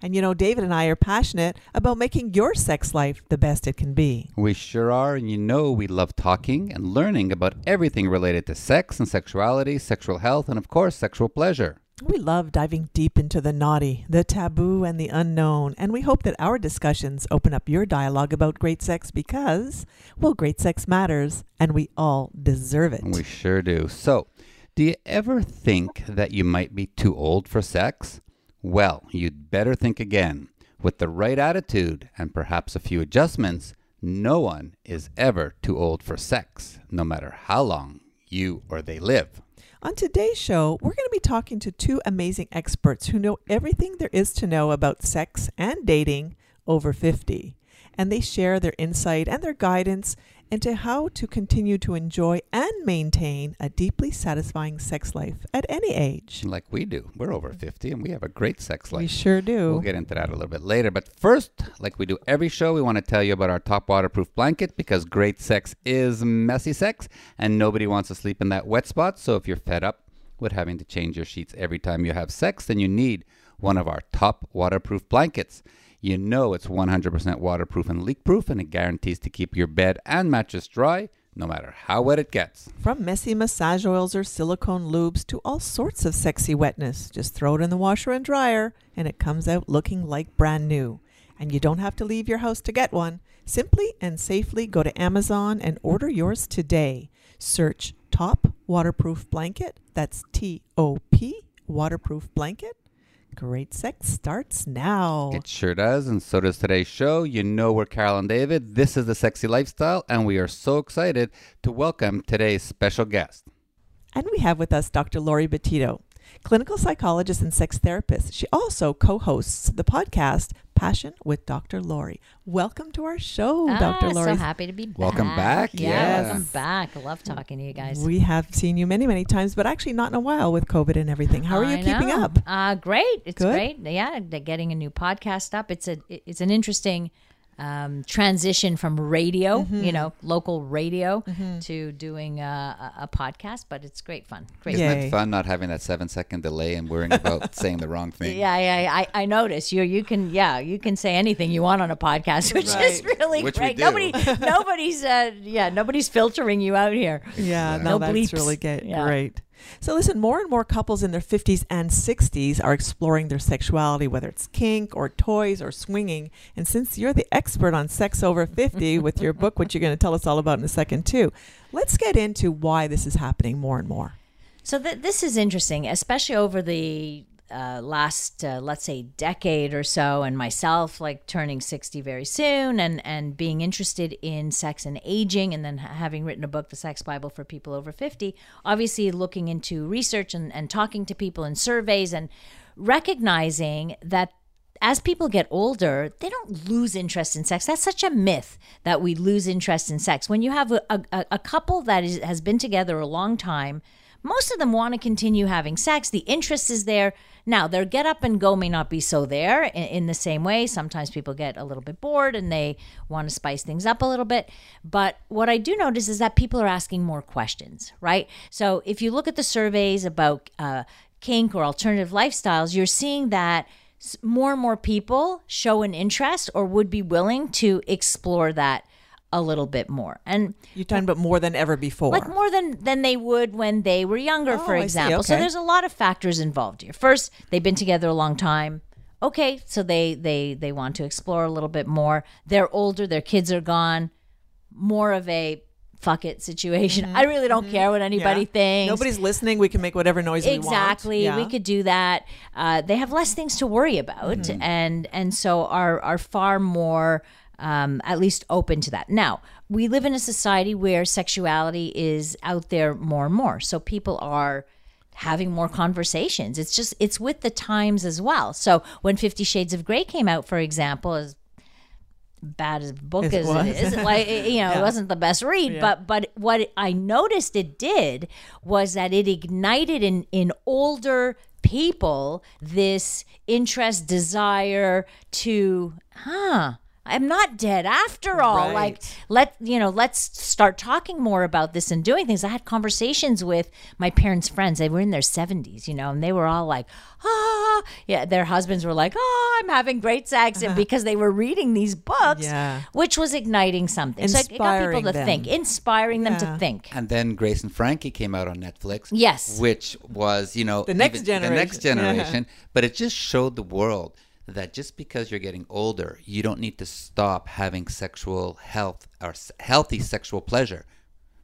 And you know, David and I are passionate about making your sex life the best it can be. We sure are, and you know we love talking and learning about everything related to sex and sexuality, sexual health, and of course, sexual pleasure. We love diving deep into the naughty, the taboo, and the unknown, and we hope that our discussions open up your dialogue about great sex because, well, great sex matters, and we all deserve it. We sure do. So, do you ever think that you might be too old for sex? Well, you'd better think again. With the right attitude and perhaps a few adjustments, no one is ever too old for sex, no matter how long you or they live. On today's show, we're going to be talking to two amazing experts who know everything there is to know about sex and dating over 50. And they share their insight and their guidance into how to continue to enjoy and maintain a deeply satisfying sex life at any age. Like we do. We're over 50 and we have a great sex life. We sure do. We'll get into that a little bit later. But first, like we do every show, we want to tell you about our top waterproof blanket because great sex is messy sex and nobody wants to sleep in that wet spot. So if you're fed up with having to change your sheets every time you have sex, then you need one of our top waterproof blankets. You know it's 100% waterproof and leak proof, and it guarantees to keep your bed and mattress dry no matter how wet it gets. From messy massage oils or silicone lubes to all sorts of sexy wetness, just throw it in the washer and dryer, and it comes out looking like brand new. And you don't have to leave your house to get one. Simply and safely go to Amazon and order yours today. Search Top Waterproof Blanket. That's T O P Waterproof Blanket Great sex starts now. It sure does, and so does today's show. You know we're Carol and David. This is the Sexy Lifestyle, and we are so excited to welcome today's special guest. And we have with us Dr. Laurie Betito, clinical psychologist and sex therapist. She also co hosts the podcast Passion with Dr. Laurie. Welcome to our show, ah, Dr. Laurie. So happy to be back. Welcome back. Yeah, yes. welcome back. I love talking to you guys. We have seen you many, many times, but actually not in a while with COVID and everything. How are you I keeping know. up? Uh, great. It's Good? great. Yeah, getting a new podcast up. It's a it's an interesting um, transition from radio, Mm-hmm. you know, local radio, to doing a, a, a podcast. But it's great fun. Great. Isn't Yay. it fun not having that seven second delay and worrying about saying the wrong thing? Yeah, yeah, I, I notice you. You can, yeah, you can say anything you want on a podcast, which is really Which we great. do. Nobody, nobody's, uh, yeah, nobody's filtering you out here. Yeah, No no, that's bleeps. really get, Yeah. great. So listen, more and more couples in their 50s and 60s are exploring their sexuality, whether it's kink or toys or swinging. And since you're the expert on sex over 50 with your book, which you're going to tell us all about in a second too, let's get into why this is happening more and more. So th- this is interesting, especially over the uh, last, uh, let's say, decade or so, and myself like turning sixty very soon, and and being interested in sex and aging, and then having written a book, The Sex Bible for People Over Fifty. Obviously, looking into research and, and talking to people in surveys, and recognizing that as people get older, they don't lose interest in sex. That's such a myth that we lose interest in sex. When you have a, a, a couple that is, has been together a long time, most of them want to continue having sex. The interest is there. Now, their get up and go may not be so there in, in the same way. Sometimes people get a little bit bored and they want to spice things up a little bit. But what I do notice is that people are asking more questions, right? So if you look at the surveys about uh, kink or alternative lifestyles, you're seeing that more and more people show an interest or would be willing to explore that a little bit more. And You're talking about more than ever before. like more than than they would when they were younger, Oh, for example. So there's a lot of factors involved here. First, they've been together a long time. Okay, so they they they want to explore a little bit more. They're older, their kids are gone. More of a fuck it situation. I really don't care what anybody Mm-hmm. Yeah. thinks. Nobody's listening. We can make whatever noise we want. exactly Yeah. we could do that uh, they have less things to worry about Mm-hmm. and and so are are far more um, at least open to that now we live in a society where sexuality is out there more and more so people are having more conversations it's just it's with the times as well so when 50 shades of gray came out for example as bad as book It as was. it is, like you know, it wasn't the best read. But but what I noticed it did was that it ignited in in older people this interest, desire to, huh. I'm not dead after all. Right. Like let you know, let's start talking more about this and doing things. I had conversations with my parents' friends. They were in their 70s, you know, and they were all like, ah, yeah. Their husbands were like, oh, I'm having great sex, and because they were reading these books, Yeah. which was igniting something. so it got people to them. think, inspiring them to think. And then Grace and Frankie came out on Netflix. Yes. Which was, you know, The next generation, The next generation. generation. But it just showed the world that just because you're getting older, you don't need to stop having sexual health or healthy sexual pleasure.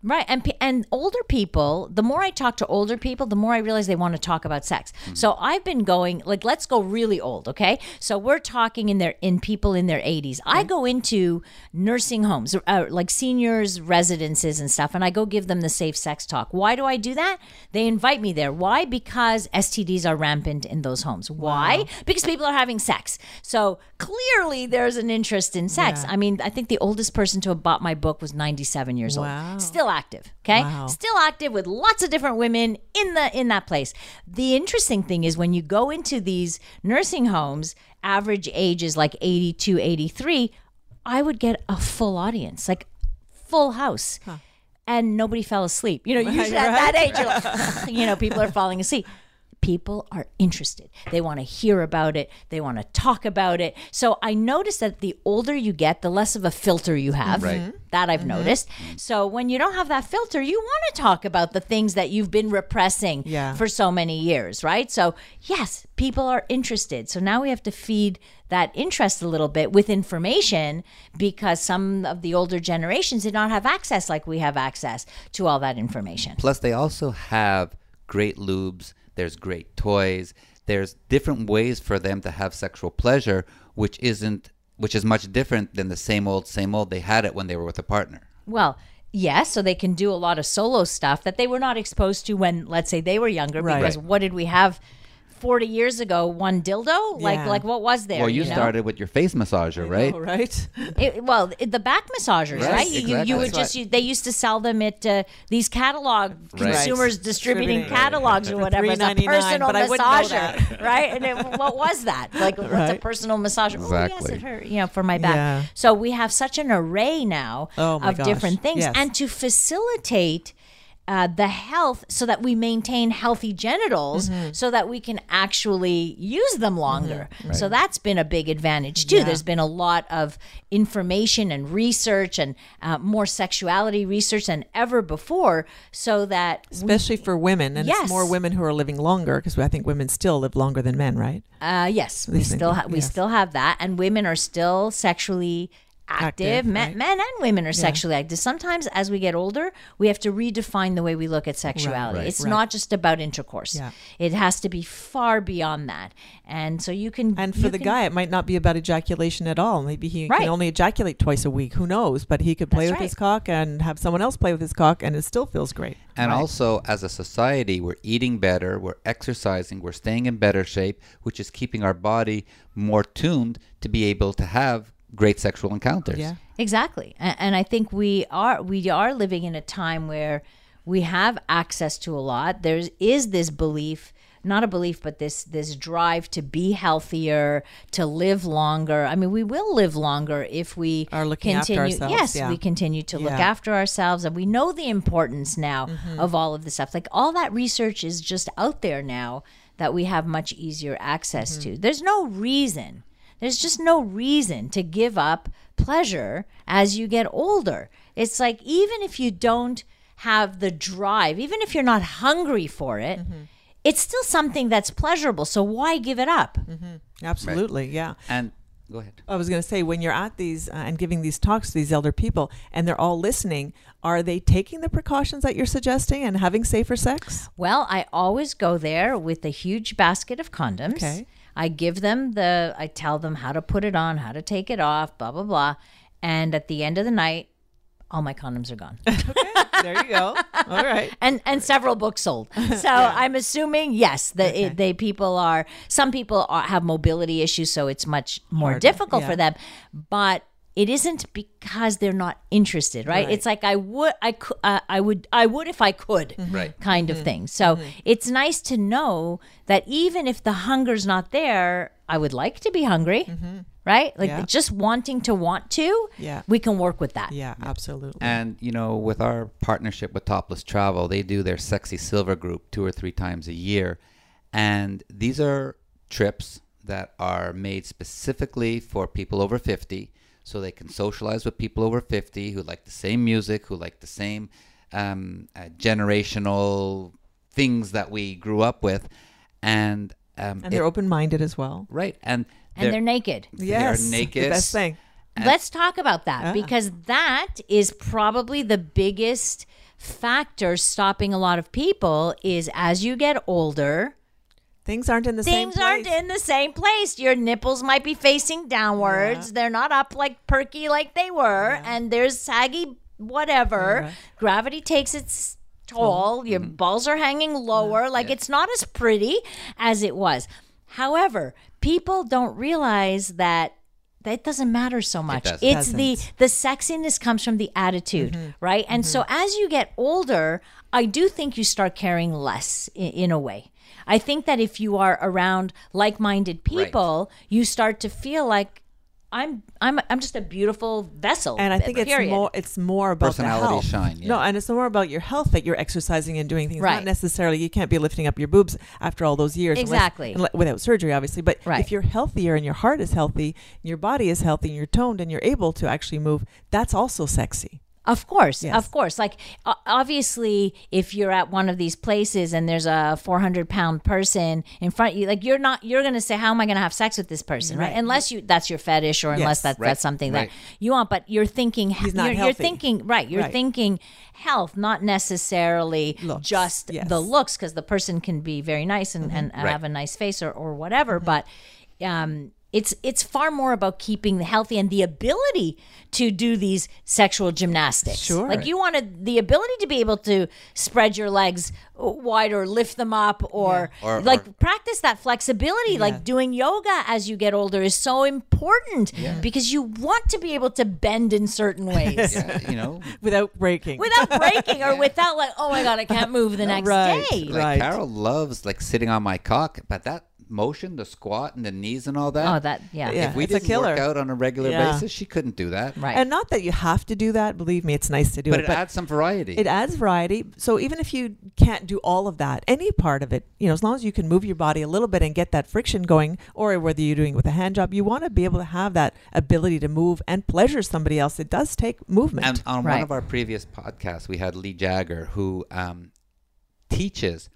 Right, and and older people. The more I talk to older people, the more I realize they want to talk about sex. So I've been going like, let's go really old, okay? So we're talking in their in people in their eighties. I go into nursing homes, uh, like seniors' residences and stuff, and I go give them the safe sex talk. Why do I do that? They invite me there. Why? Because STDs are rampant in those homes. Why? Because people are having sex. So clearly, there's an interest in sex. Yeah. I mean, I think the oldest person to have bought my book was 97 years Wow. old. Still active, okay? Wow. Still active with lots of different women in the in that place. The interesting thing is when you go into these nursing homes, average age is like 82, 83, I would get a full audience, like full house. And nobody fell asleep. You know, usually at that age, you're like, you know, people are falling asleep people are interested. They want to hear about it. They want to talk about it. So I noticed that the older you get, the less of a filter you have. Right. Mm-hmm. That I've mm-hmm. noticed. Mm-hmm. So when you don't have that filter, you want to talk about the things that you've been repressing Yeah. for so many years, right? So yes, people are interested. So now we have to feed that interest a little bit with information because some of the older generations did not have access like we have access to all that information. Plus, they also have great lubes. There's great toys. There's different ways for them to have sexual pleasure, which isn't, which is much different than the same old, same old. They had it when they were with a partner. Well, yes, so they can do a lot of solo stuff that they were not exposed to when, let's say, they were younger. Right. Because what did we have forty years ago? One dildo? Like, Yeah. like what was there? well, you, know? started with your face massager, right? Right? It, well, it, the back massagers, right? Right, You, you, exactly. you would That's just you, they used to sell them at uh, these catalog consumers distributing Distributing. catalogs or whatever. It's a $3.99, personal but I wouldn't know massager, right? And it, what was that? Like, what's a Right. personal massager? Oh, yes, Exactly. it hurt. You know, for my back. Yeah. So we have such an array now Oh, my of gosh. different things, Yes. and to facilitate. Uh, the health so that we maintain healthy genitals Mm-hmm. so that we can actually use them longer. So that's been a big advantage too. There's been a lot of information and research and uh, more sexuality research than ever before so that Especially for women, and Yes. it's more women who are living longer because I think women still live longer than men, right? Uh, yes, we still ha- we yes. still have that, and women are still sexually active. Active, men, right. men and women are sexually active. Sometimes, as we get older, we have to redefine the way we look at sexuality. Right. It's Right. not just about intercourse. Yeah. It has to be far beyond that. And so you can. And for the can- guy, it might not be about ejaculation at all. Maybe he Right. can only ejaculate twice a week. Who knows? But he could play That's with his cock and have someone else play with his cock, and it still feels great. And Right. also, as a society, we're eating better, we're exercising, we're staying in better shape, which is keeping our body more tuned to be able to have great sexual encounters. yeah. Exactly, and, and I think we are we are living in a time where we have access to a lot. There is this belief, not a belief, but this this drive to be healthier, to live longer. I mean, we will live longer if we Are looking after continue. ourselves, yes, yeah. we continue to look after ourselves, and we know the importance now Mm-hmm. of all of this stuff. Like all that research is just out there now that we have much easier access Mm-hmm. to. There's no reason. There's just no reason to give up pleasure as you get older. It's like even if you don't have the drive, even if you're not hungry for it, it's still something that's pleasurable. So why give it up? Absolutely. Yeah. And go ahead. I was going to say, when you're at these uh, and giving these talks to these elder people and they're all listening, are they taking the precautions that you're suggesting and having safer sex? Well, I always go there with a huge basket of condoms. Okay. I give them the, I tell them how to put it on, how to take it off, blah, blah, blah. And at the end of the night, all my condoms are gone. there you go. All right. and and several books sold. So I'm assuming yes, the it, they people are some people are, have mobility issues, so it's much more Harder, difficult yeah. for them. But it isn't because they're not interested, right? Right. It's like I would, I could, uh, I would, I would if I could, mm-hmm. Right. kind of mm-hmm. thing. So mm-hmm. it's nice to know that even if the hunger's not there, I would like to be hungry, right? Like Yeah. just wanting to want to, Yeah. we can work with that. Yeah, absolutely. And you know, with our partnership with Topless Travel, they do their Sexy Silver group two or three times a year, and these are trips that are made specifically for people over fifty, so they can socialize with people over fifty who like the same music, who like the same um, uh, generational things that we grew up with, and um, and they're it- open minded as well. right, and And they're naked. Yes, they are the naked. best thing. Let's talk about that Ah. because that is probably the biggest factor stopping a lot of people is as you get older, Things aren't in the same things aren't place. in the same place. Your nipples might be facing downwards. They're not up like perky like they were and there's saggy whatever. Yeah. Gravity takes its toll. Your mm-hmm. balls are hanging lower. Like it's not as pretty as it was. However, people don't realize that that doesn't matter so much. doesn't. It's the Doesn't. the sexiness comes from the attitude, mm-hmm. right? And so mm-hmm. as you get older, I do think you start caring less in, in a way. I think that if you are around like-minded people, you start to feel like I'm I'm I'm just a beautiful vessel. and I think it's period. more it's more about Personality the health. shine, yeah. No, and it's more about your health that you're exercising and doing things. Right. Not necessarily you can't be lifting up your boobs after all those years, unless- Exactly. unle- without surgery, obviously. But Right. if you're healthier and your heart is healthy, your body is healthy, and you're toned, and you're able to actually move, that's also sexy. Of course, Yes. of course. Like obviously, if you're at one of these places and there's a 400 pound person in front of you, like you're not, you're going to say, "How am I going to have sex with this person?" Right? Right. Unless you that's your fetish or unless Yes. that's Right. that's something Right. that you want. But you're thinking, He's not you're, you're thinking, right? You're thinking health, not necessarily Looks, just yes. the looks, because the person can be very nice and, and Right. have a nice face or or whatever, but. Um, it's it's far more about keeping the healthy and the ability to do these sexual gymnastics. Sure. Like you wanted the ability to be able to spread your legs wide or lift them up or, Or- like or- practice that flexibility. Like doing yoga as you get older is so important because you want to be able to bend in certain ways. yeah, you know, Without breaking. Without breaking or without like, oh my god, I can't move the next Right. day. like Right. Carol loves like sitting on my cock, but that motion, the squat and the knees and all that. Oh, that yeah. Yeah. if we it's didn't killer. work out on a regular Yeah. basis, she couldn't do that. Right. And not that you have to do that. Believe me, it's nice to do But it. But it adds some variety. It adds variety. So even if you can't do all of that, any part of it, you know, as long as you can move your body a little bit and get that friction going, or whether you're doing it with a hand job, you want to be able to have that ability to move and pleasure somebody else. It does take movement. And on Right. one of our previous podcasts, we had Lee Jagger who um, teaches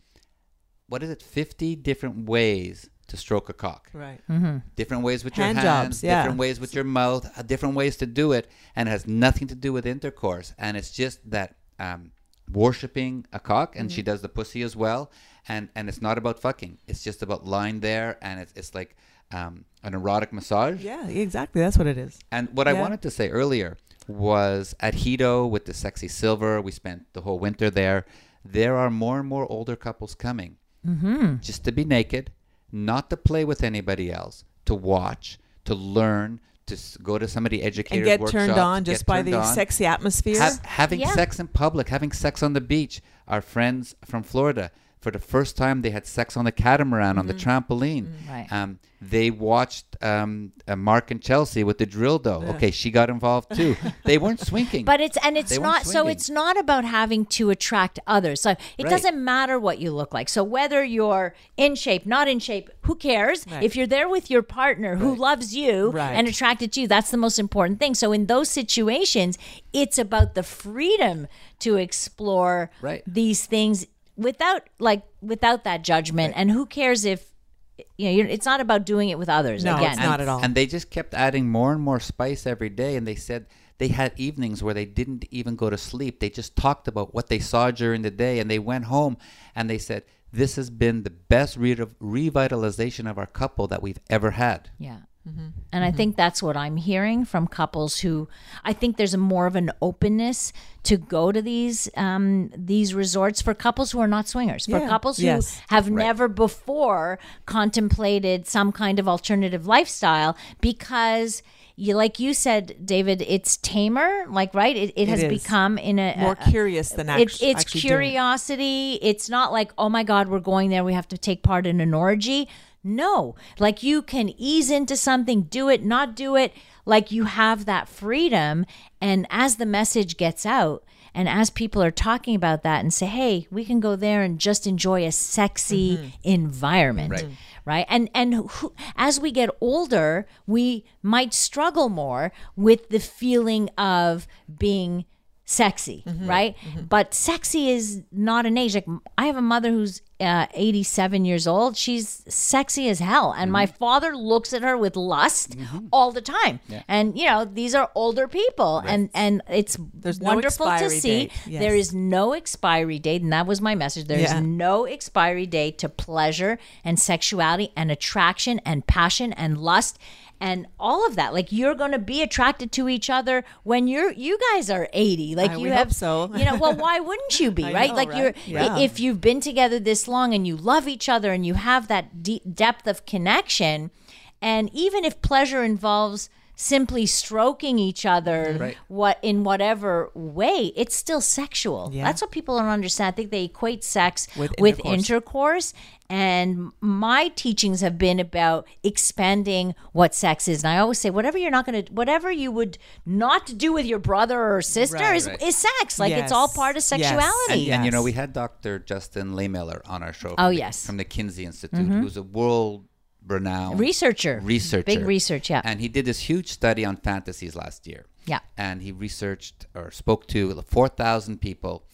what is it, fifty different ways to stroke a cock. right. Different ways with Hand your jobs, hands, yeah. different ways with your mouth, uh, different ways to do it, and it has nothing to do with intercourse. And it's just that um, worshiping a cock, and Mm-hmm. she does the pussy as well. And and it's not about fucking. It's just about lying there, and it's it's like um, an erotic massage. Yeah, exactly. That's what it is. And what I wanted to say earlier was at Hedo with the sexy silver, we spent the whole winter there. There are more and more older couples coming Mm-hmm. just to be naked, not to play with anybody else, to watch, to learn, to s- go to somebody And educator's get workshops, turned on just by the on. sexy atmosphere. Ha- having Yeah. sex in public, having sex on the beach. Our friends from Florida, for the first time, they had sex on the catamaran on the Mm-hmm. trampoline. Right. Um, they watched um, uh, Mark and Chelsea with the drill dough. Okay, she got involved too. they weren't swinking. But it's and it's They weren't so it's not about having to attract others. So it Right. doesn't matter what you look like. So whether you're in shape, not in shape, who cares? Right. If you're there with your partner who loves you Right. and attracted to you, that's the most important thing. So in those situations, it's about the freedom to explore Right. these things without like without that judgment. And who cares if you know, you're, it's not about doing it with others. No, Again, it's not at all. And they just kept adding more and more spice every day. And they said they had evenings where they didn't even go to sleep. They just talked about what they saw during the day. And they went home and they said, This has been the best re- revitalization of our couple that we've ever had. Yeah. And I think that's what I'm hearing from couples who I think there's a more of an openness to go to these um, these resorts for couples who are not swingers, for Yeah. couples who Yes. have never before contemplated some kind of alternative lifestyle because you like you said, David, it's tamer. Like right, it, it has is. become in a More a- curious than it- it's actually doing it. curiosity. It's not like oh my god, we're going there. We have to take part in an orgy. No, like you can ease into something, do it, not do it. Like you have that freedom, and as the message gets out. And as people are talking about that and say, hey, we can go there and just enjoy a sexy Mm-hmm. environment Right. Right? And and who, as we get older we might struggle more with the feeling of being sexy mm-hmm. right? Mm-hmm. But sexy is not an age. Like i have a mother who's uh, 87 years old. She's sexy as hell. And my mm-hmm. father looks at her with lust all the time. And you know these are older people. And and it's There's no wonderful to see. Yes. there is no expiry date. And that was my message. There is Yeah. no expiry date to pleasure and sexuality and attraction and passion and lust and all of that like you're going to be attracted to each other when you're you guys are 80 like I- you have so. you know well why wouldn't you be right know, like you're? Yeah. if you've been together this long and you love each other and you have that deep depth of connection and even if pleasure involves simply stroking each other Right. what in whatever way it's still sexual Yeah. that's what people don't understand i think they equate sex With with, intercourse. intercourse and my teachings have been about expanding what sex is and i always say whatever you're not going to whatever you would not do with your brother or sister Right. is, Right. is sex like it's all part of Yes. sexuality And, and you know, we had Dr. Justin Lehmiller on our show. Oh, the- yes. Mm-hmm. From the Kinsey Institute, who's a world renowned researcher researcher. big research yeah And he did this huge study on fantasies last year. Yeah. And he researched or spoke to 4,000 people.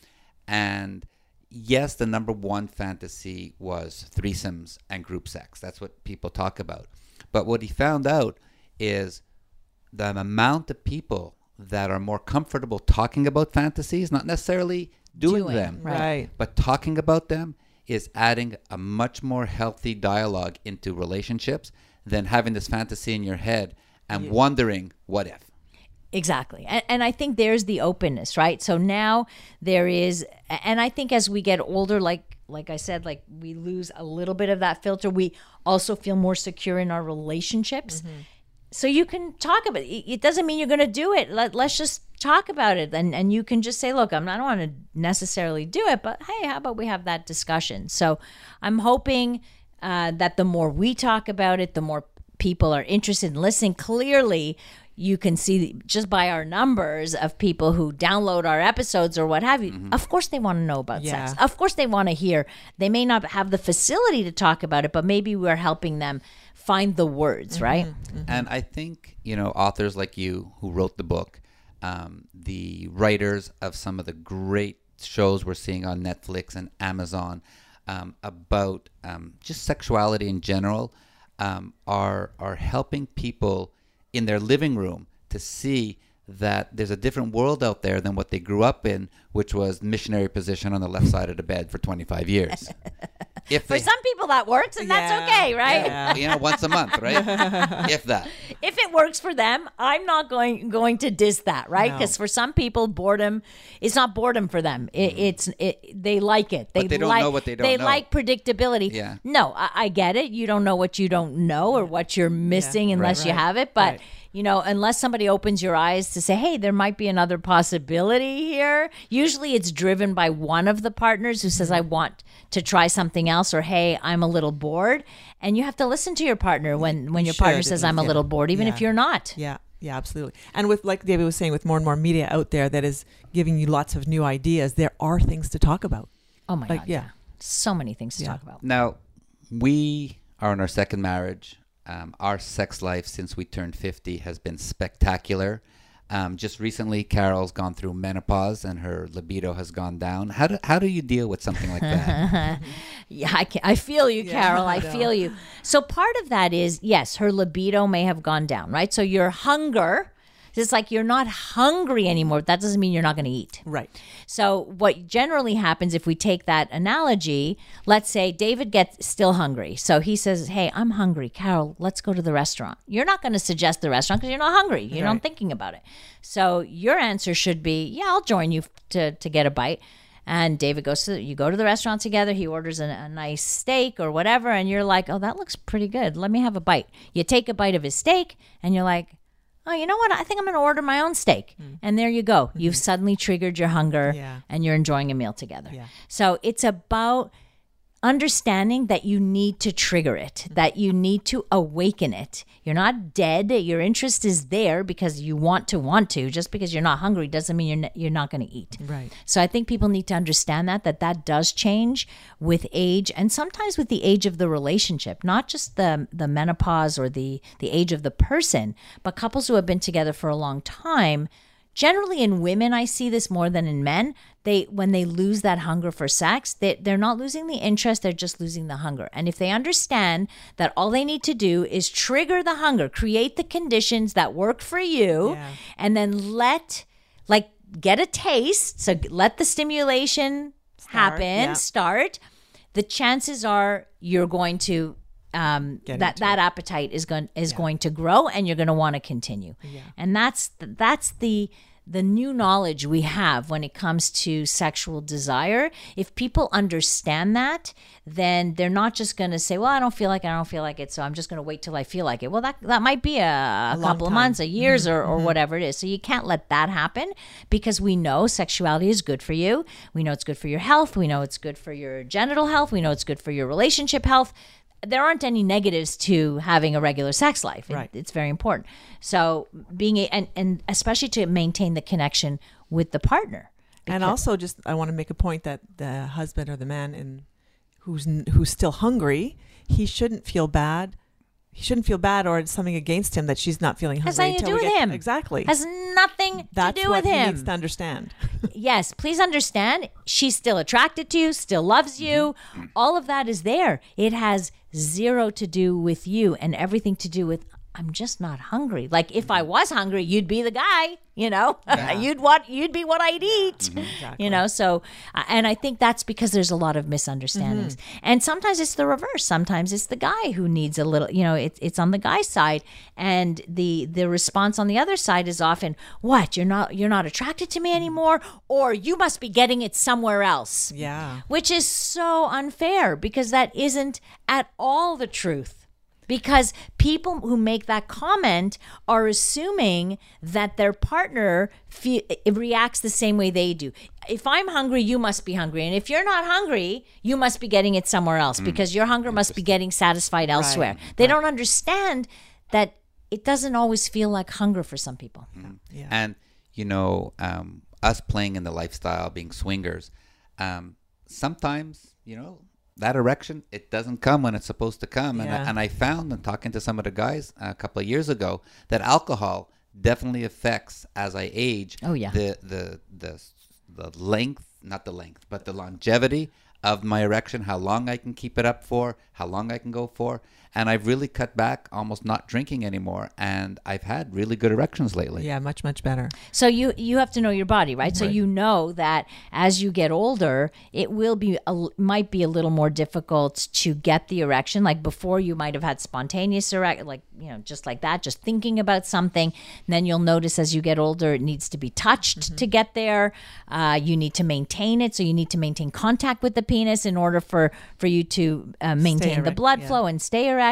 And yes, the number one fantasy was threesomes and group sex. That's what people talk about. But what he found out is the amount of people that are more comfortable talking about fantasies, not necessarily doing, Doing, them, right. Right. but talking about them is adding a much more healthy dialogue into relationships than having this fantasy in your head and wondering what if. Exactly. And, and I think there's the openness, right? So now there is, and I think as we get older, like, like I said, like we lose a little bit of that filter. We also feel more secure in our relationships. Mm-hmm. So you can talk about it. It doesn't mean you're going to do it. Let, let's just talk about it. And, and you can just say, look, I'm, I don't want to necessarily do it, but hey, how about we have that discussion? So I'm hoping uh, that the more we talk about it, the more people are interested in listening. Clearly, you can see just by our numbers of people who download our episodes or what have you. Of course, they want to know about Yeah. sex. Of course, they want to hear. They may not have the facility to talk about it, but maybe we're helping them find the words, right? And I think, you know, authors like you who wrote the book, um, the writers of some of the great shows we're seeing on Netflix and Amazon um, about um, just sexuality in general um, are, are helping people in their living room to see that there's a different world out there than what they grew up in, which was missionary position on the left side of the bed for 25 years. If For they, some people, that works, and that's okay, right? yeah. you know, once a month, right? if that. if it works for them, I'm not going going to diss that, right? No. Because for some people, boredom it's not boredom for them. It, mm. It's it, they like it. They. But they don't like, know what they don't They know. like predictability. Yeah. No, I, I get it. You don't know what you don't know or what you're missing unless Right. you have it. But Right. You know, unless somebody opens your eyes to say, "Hey, there might be another possibility here." Usually, it's driven by one of the partners who says, "I Mm-hmm. want to try something else," or "Hey, I'm a little bored." And you have to listen to your partner when when You your partner says, "I'm a little bored," even if you're not. Yeah, yeah, absolutely. And with like David was saying, with more and more media out there that is giving you lots of new ideas, there are things to talk about. Oh my Like, god! yeah. so many things to Yeah. talk about. Now, we are in our second marriage. Um, our sex life since we turned 50 has been spectacular. Um, just recently, Carol's gone through menopause and her libido has gone down. How do, how do you deal with something like that? Yeah, I, can, I feel you, Yeah, Carol. I I feel you. So part of that is yes, her libido may have gone down, right? So your hunger, it's like you're not hungry anymore. That doesn't mean you're not going to eat. Right. So what generally happens if we take that analogy, let's say David gets still hungry. So he says, "Hey, I'm hungry. Carol, let's go to the restaurant." You're not going to suggest the restaurant because you're not hungry. You're not thinking about it. So your answer should be, "Yeah, I'll join you to to get a bite." And David goes to you go to the restaurant together. He orders a, a nice steak or whatever, and you're like, "Oh, that looks pretty good. Let me have a bite." You take a bite of his steak, and you're like, oh, you know what? I think I'm going to order my own steak. Mm. And there you go. You've mm-hmm. suddenly triggered your hunger Yeah. and you're enjoying a meal together. Yeah. So it's about understanding that you need to trigger it, that you need to awaken it. You're not dead. Your interest is there because you want to want to. Just because you're not hungry doesn't mean you're, n- you're not going to eat. Right. So I think people need to understand that that that does change with age and sometimes with the age of the relationship, not just the the menopause or the the age of the person, but couples who have been together for a long time. Generally, in women, I see this more than in men. They when they lose that hunger for sex, they they're not losing the interest; they're just losing the hunger. And if they understand that all they need to do is trigger the hunger, create the conditions that work for you, Yeah. and then let like get a taste so let the stimulation happen yeah. start the chances are you're going to um, that that appetite is going is going to grow and you're going to want to continue and that's that's the the new knowledge we have when it comes to sexual desire. If people understand that then they're not just going to say well i don't feel like it i don't feel like it so i'm just going to wait till i feel like it. Well that that might be a, a couple of months a years or, or whatever it is. So you can't let that happen because we know sexuality is good for you. We know it's good for your health. We know it's good for your genital health. We know it's good for your relationship health there aren't any negatives to having a regular sex life. It- Right. it's very important. So being a, and and especially to maintain the connection with the partner. And also, just I want to make a point that the husband or the man in who's who's still hungry, he shouldn't feel bad. He shouldn't feel bad or it's something against him that she's not feeling hungry. Has nothing to do with get- him. Exactly. Has nothing That's to do what with he him. needs to understand. yes, please understand. She's still attracted to you, still loves you. Mm-hmm. All of that is there. It has zero to do with you and everything to do with I'm just not hungry. Like if I mm-hmm. was hungry, you'd be the guy, you know. you'd what you'd be what I'd eat. Mm-hmm. You know, so uh, and I think that's because there's a lot of misunderstandings. Mm-hmm. And sometimes it's the reverse. Sometimes it's the guy who needs a little, you know, it's it's on the guy's side and the the response on the other side is often, "What? You're not you're not attracted to me anymore or you must be getting it somewhere else." Yeah. which is so unfair because that isn't at all the truth. Because people who make that comment are assuming that their partner fe- reacts the same way they do. If I'm hungry, you must be hungry. And if you're not hungry, you must be getting it somewhere else because your hunger must be getting satisfied elsewhere. They don't understand that it doesn't always feel like hunger for some people. Yeah. And you know, um, us playing in the lifestyle, being swingers, um, sometimes you know that erection it doesn't come when it's supposed to come. And Yeah. I, and I found in talking to some of the guys a couple of years ago that alcohol definitely affects as I age. Oh, yeah. The the the the length, not the length, but the longevity of my erection, how long I can keep it up for, how long I can go for. And I've really cut back almost not drinking anymore. And I've had really good erections lately. Yeah, much much better. So you you have to know your body, right? So you know that as you get older, it will be a, might be a little more difficult to get the erection. Like before, you might have had spontaneous erect, like you know, just like that, just thinking about something. then you'll notice as you get older, it needs to be touched to get there. Uh, you need to maintain it, so you need to maintain contact with the penis in order for for you to uh, maintain the blood yeah. flow and stay erect.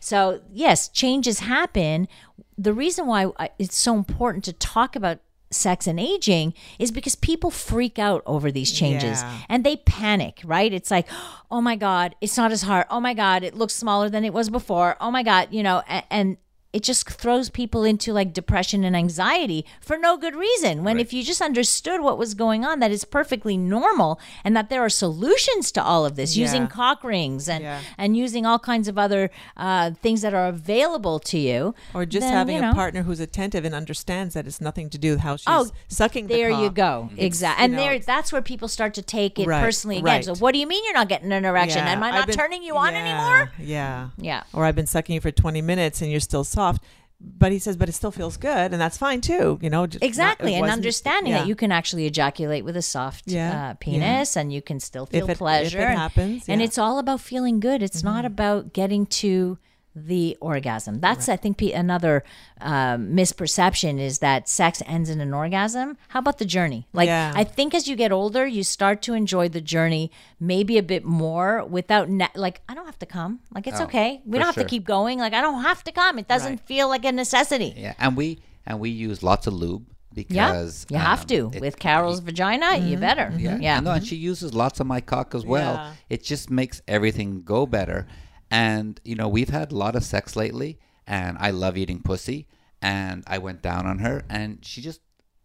So, yes, changes happen. The reason why it's so important to talk about sex and aging is because people freak out over these changes Yeah. and they panic, right? It's like, oh my God, it's not as hard. Oh my God, it looks smaller than it was before. Oh my God, you know, and, and it just throws people into like depression and anxiety for no good reason. When if you just understood what was going on, that is perfectly normal and that there are solutions to all of this using cock rings and Yeah. and using all kinds of other uh, things that are available to you, Or just then, having you know, a partner who's attentive and understands that it's nothing to do with how she's Oh, sucking the There you cock. go. Exactly. you And know, there that's where people start to take it Right, personally again. right. So what do you mean you're not getting an erection? Yeah, Am I not been- turning you on yeah, anymore? Yeah. Yeah. Or I've been sucking you for 20 minutes and you're still soft. But he says, but it still feels good, and that's fine too. You know, not- Exactly, it and understanding yeah. that you can actually ejaculate with a soft Yeah, uh, penis, and you can still feel If it- if pleasure. it and- happens, and yeah. it's all about feeling good. It's not about getting to the orgasm. That's I think another um, misperception is that sex ends in an orgasm. How about the journey? Like Yeah. I think as you get older, you start to enjoy the journey maybe a bit more without ne- like I don't have to come. Like it's Oh, okay. We don't have sure. to keep going. Like I don't have to come. It doesn't Right. feel like a necessity. Yeah, and we and we use lots of lube Yeah, because you have um, to. it- With Carol's vagina, you better. yeah, Yeah. No, and she uses lots of my cock as well. Yeah. It just makes everything go better. And you know, we've had a lot of sex lately, and I love eating pussy. And I went down on her, and she just,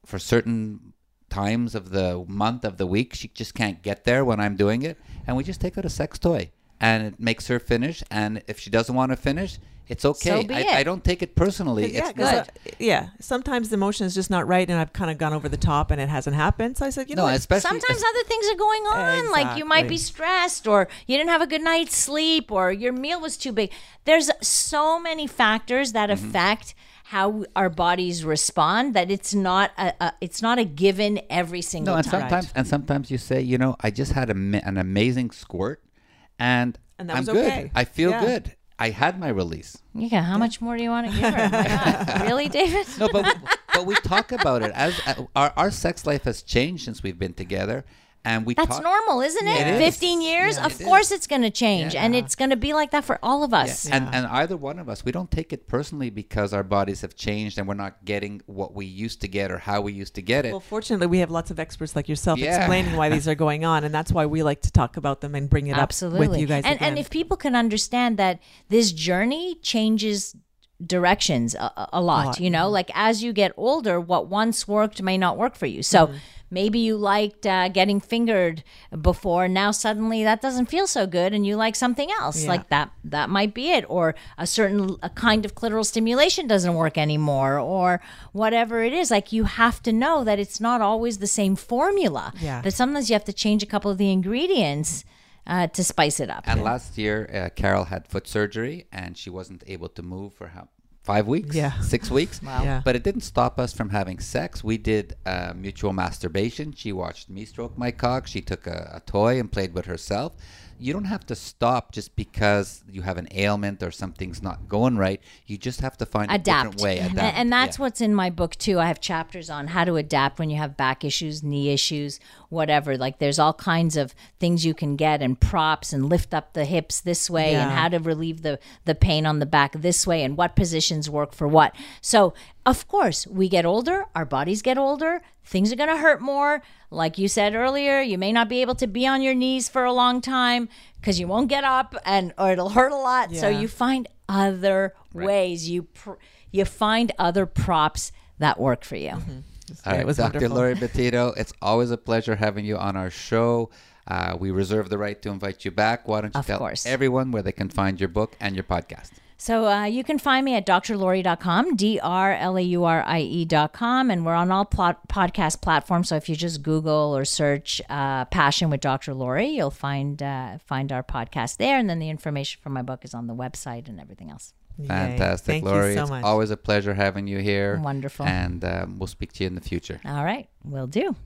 for certain times of the month of the week, she just can't get there when I'm doing it, and we just take out a sex toy, and it makes her finish. And if she doesn't want to finish, it's okay. be I, it. I don't take it personally. Yeah, it's 'cause, not. uh, yeah. Sometimes the emotion is just not right, and I've kind of gone over the top, and it hasn't happened. So I said, you know, no, especially Sometimes other things are going on, like you might be stressed, or you didn't have a good night's sleep, or your meal was too big. There's so many factors that Mm-hmm. affect how our bodies respond that it's not a, a it's not a given every single No, and time. sometimes and sometimes you say, you know, I just had a, an amazing squirt, and, And that I'm was good. okay. I feel Yeah. good. I had my release. Yeah, how much more do you want to give her? My God. really, David? No, but but we talk about it as uh, our our sex life has changed since we've been together, and we That's talk, normal, isn't it? It is. 15 years? Yeah, of it course it's going to change. And it's going to be like that for all of Yeah. us. And and either one of us, we don't take it personally because our bodies have changed and we're not getting what we used to get or how we used to get it. Well, fortunately, we have lots of experts like yourself Yeah. explaining why these are going on, and that's why we like to talk about them and bring it Absolutely. up with you guys. and, again. and if people can understand that this journey changes directions a, a- a lot, lot, you know, like as you get older, what once worked may not work for you. So Mm-hmm. maybe you liked uh, getting fingered before, now suddenly that doesn't feel so good, and you like something else. Yeah. Like that, that might be it. Or a certain a kind of clitoral stimulation doesn't work anymore, or whatever it is. Like you have to know that it's not always the same formula. Yeah. That sometimes you have to change a couple of the ingredients. Uh, to spice it up. And last year, uh, Carol had foot surgery and she wasn't able to move for how, five weeks, Yeah. six weeks. Wow. Yeah. But it didn't stop us from having sex. We did uh, mutual masturbation. She watched me stroke my cock. She took a, a toy and played with herself. You don't have to stop just because you have an ailment or something's not going right. You just have to find a different way. And- Adapt. And, that's Yeah. what's in my book too. I have chapters on how to adapt when you have back issues, knee issues, whatever. Like there's all kinds of things you can get and props and lift up the hips this way and how to relieve the the pain on the back this way and what positions work for what. So, of course, we get older, our bodies get older, things are going to hurt more. Like you said earlier, you may not be able to be on your knees for a long time because you won't get up and or it'll hurt a lot. So you find other ways. You pr- you find other props that work for you. All It right, was Dr. wonderful. Laurie Betito, it's always a pleasure having you on our show. Uh, we reserve the right to invite you back. Why don't you Of tell course. everyone where they can find your book and your podcast? So uh, you can find me at drlaurie.com, D R L A U R I E.com, and we're on all plot- podcast platforms. So if you just Google or search uh, "Passion with Dr. Laurie," you'll find uh, find our podcast there, and then the information for my book is on the website and everything else. Yay. Fantastic, Thank Laurie. you so it's much. always a pleasure having you here. Wonderful. And um, we'll speak to you in the future. All right, will do.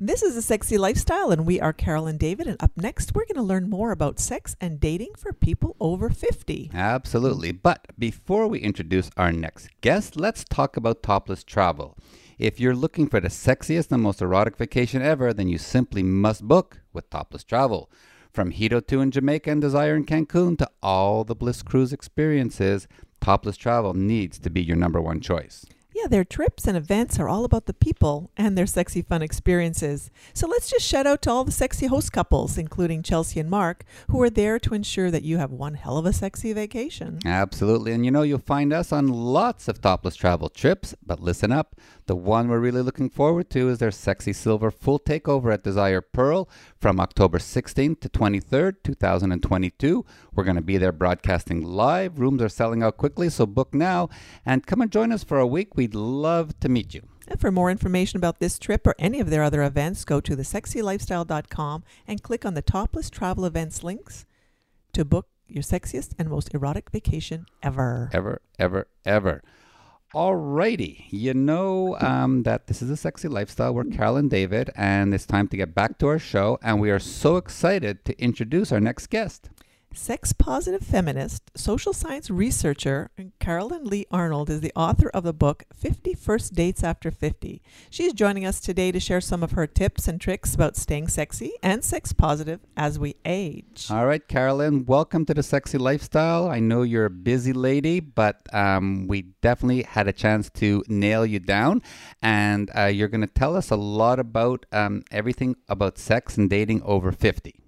This is a sexy lifestyle, and we are Carol and David. And up next, we're going to learn more about sex and dating for people over 50. Absolutely. But before we introduce our next guest, let's talk about topless travel. If you're looking for the sexiest and most erotic vacation ever, then you simply must book with Topless Travel. From Hedo 2 in Jamaica and Desire in Cancun to all the Bliss Cruise experiences, Topless Travel needs to be your number one choice. Yeah, their trips and events are all about the people and their sexy fun experiences. So let's just shout out to all the sexy host couples, including Chelsea and Mark, who are there to ensure that you have one hell of a sexy vacation. Absolutely. And you know, you'll find us on lots of topless travel trips, but listen up. The one we're really looking forward to is their sexy silver full takeover at Desire Pearl from October 16th to 23rd, 2022. We're going to be there broadcasting live. Rooms are selling out quickly, so book now and come and join us for a week. We'd love to meet you. And for more information about this trip or any of their other events, go to thesexylifestyle.com and click on the topless travel events links to book your sexiest and most erotic vacation ever. Ever, ever, ever. Alrighty, you know um, that this is a sexy lifestyle. We're Carol and David, and it's time to get back to our show. And we are so excited to introduce our next guest. Sex positive feminist, social science researcher, Carolyn Lee Arnold is the author of the book 50 First Dates After 50. She's joining us today to share some of her tips and tricks about staying sexy and sex positive as we age. All right, Carolyn, welcome to the Sexy Lifestyle. I know you're a busy lady, but um, we definitely had a chance to nail you down. And uh, you're going to tell us a lot about um, everything about sex and dating over 50.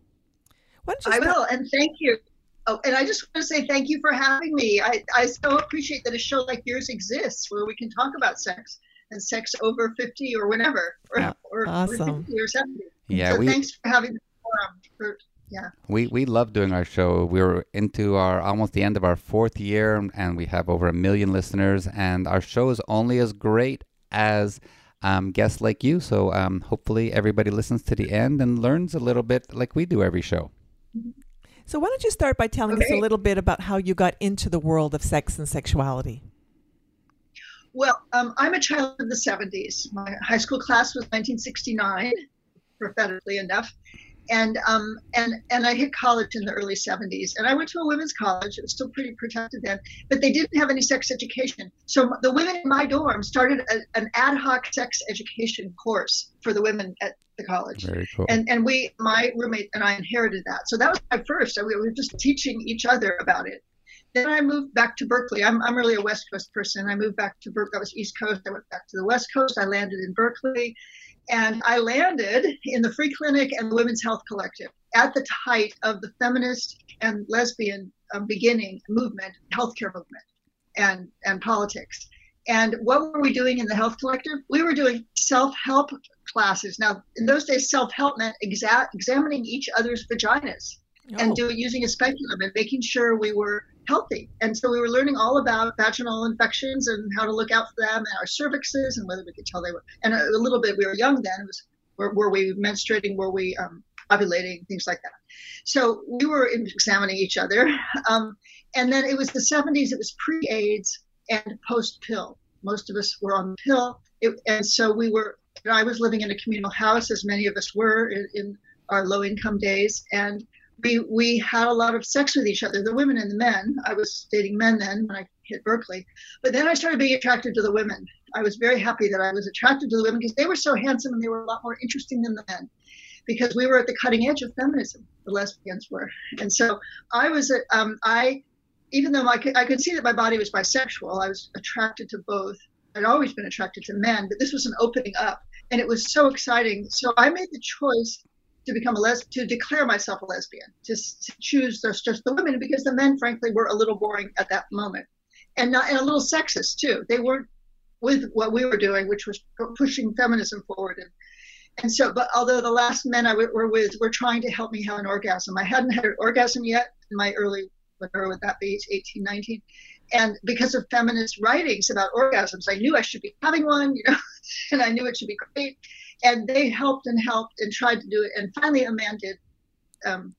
I will, and thank you. Oh, and I just want to say thank you for having me. I, I so appreciate that a show like yours exists where we can talk about sex and sex over 50 or whenever, or, yeah, or, awesome. or 50 or 70. Yeah, so we, thanks for having the forum. For, yeah. We, we love doing our show. We're into our almost the end of our fourth year, and we have over a million listeners. And our show is only as great as um, guests like you. So um, hopefully everybody listens to the end and learns a little bit like we do every show. So, why don't you start by telling Okay. us a little bit about how you got into the world of sex and sexuality? Well, um, I'm a child of the 70s. My high school class was 1969, prophetically enough. And um, and and I hit college in the early 70s, and I went to a women's college. It was still pretty protected then, but they didn't have any sex education. So the women in my dorm started a, an ad hoc sex education course for the women at the college. Very cool. and and we my roommate and I inherited that. So that was my first. We were just teaching each other about it. Then I moved back to Berkeley. I'm I'm really a West Coast person. I moved back to Berkeley. That was East Coast. I went back to the West Coast. I landed in Berkeley, and I landed in the Free Clinic and the Women's Health Collective at the height of the feminist and lesbian um, beginning movement, healthcare movement, and and politics. And what were we doing in the Health Collective? We were doing self-help classes. Now, in those days, self-help meant exa- examining each other's vaginas and Oh, doing using a speculum and making sure we were healthy. And so we were learning all about vaginal infections and how to look out for them and our cervixes and whether we could tell they were. And a, a little bit, we were young then. It was were, were we menstruating? Were we um, ovulating? Things like that. So we were examining each other. Um, and then it was the 70s. It was pre-AIDS and post-pill. Most of us were on the pill. It, and so we were. I was living in a communal house, as many of us were in, in our low-income days, and we we had a lot of sex with each other, the women and the men. I was dating men then when I hit Berkeley, but then I started being attracted to the women. I was very happy that I was attracted to the women because they were so handsome and they were a lot more interesting than the men, because we were at the cutting edge of feminism. The lesbians were, and so I was. Um, I, even though I could, I could see that my body was bisexual, I was attracted to both. I'd always been attracted to men, but this was an opening up, and it was so exciting. So I made the choice to become a les to declare myself a lesbian, to, to choose just, just the women because the men, frankly, were a little boring at that moment, and not and a little sexist too. They weren't with what we were doing, which was pushing feminism forward. And, and so, but although the last men I w- were with were trying to help me have an orgasm, I hadn't had an orgasm yet in my early, whatever would that be, 18, 19. And because of feminist writings about orgasms, I knew I should be having one, you know, and I knew it should be great and they helped and helped and tried to do it. And finally, a man did um,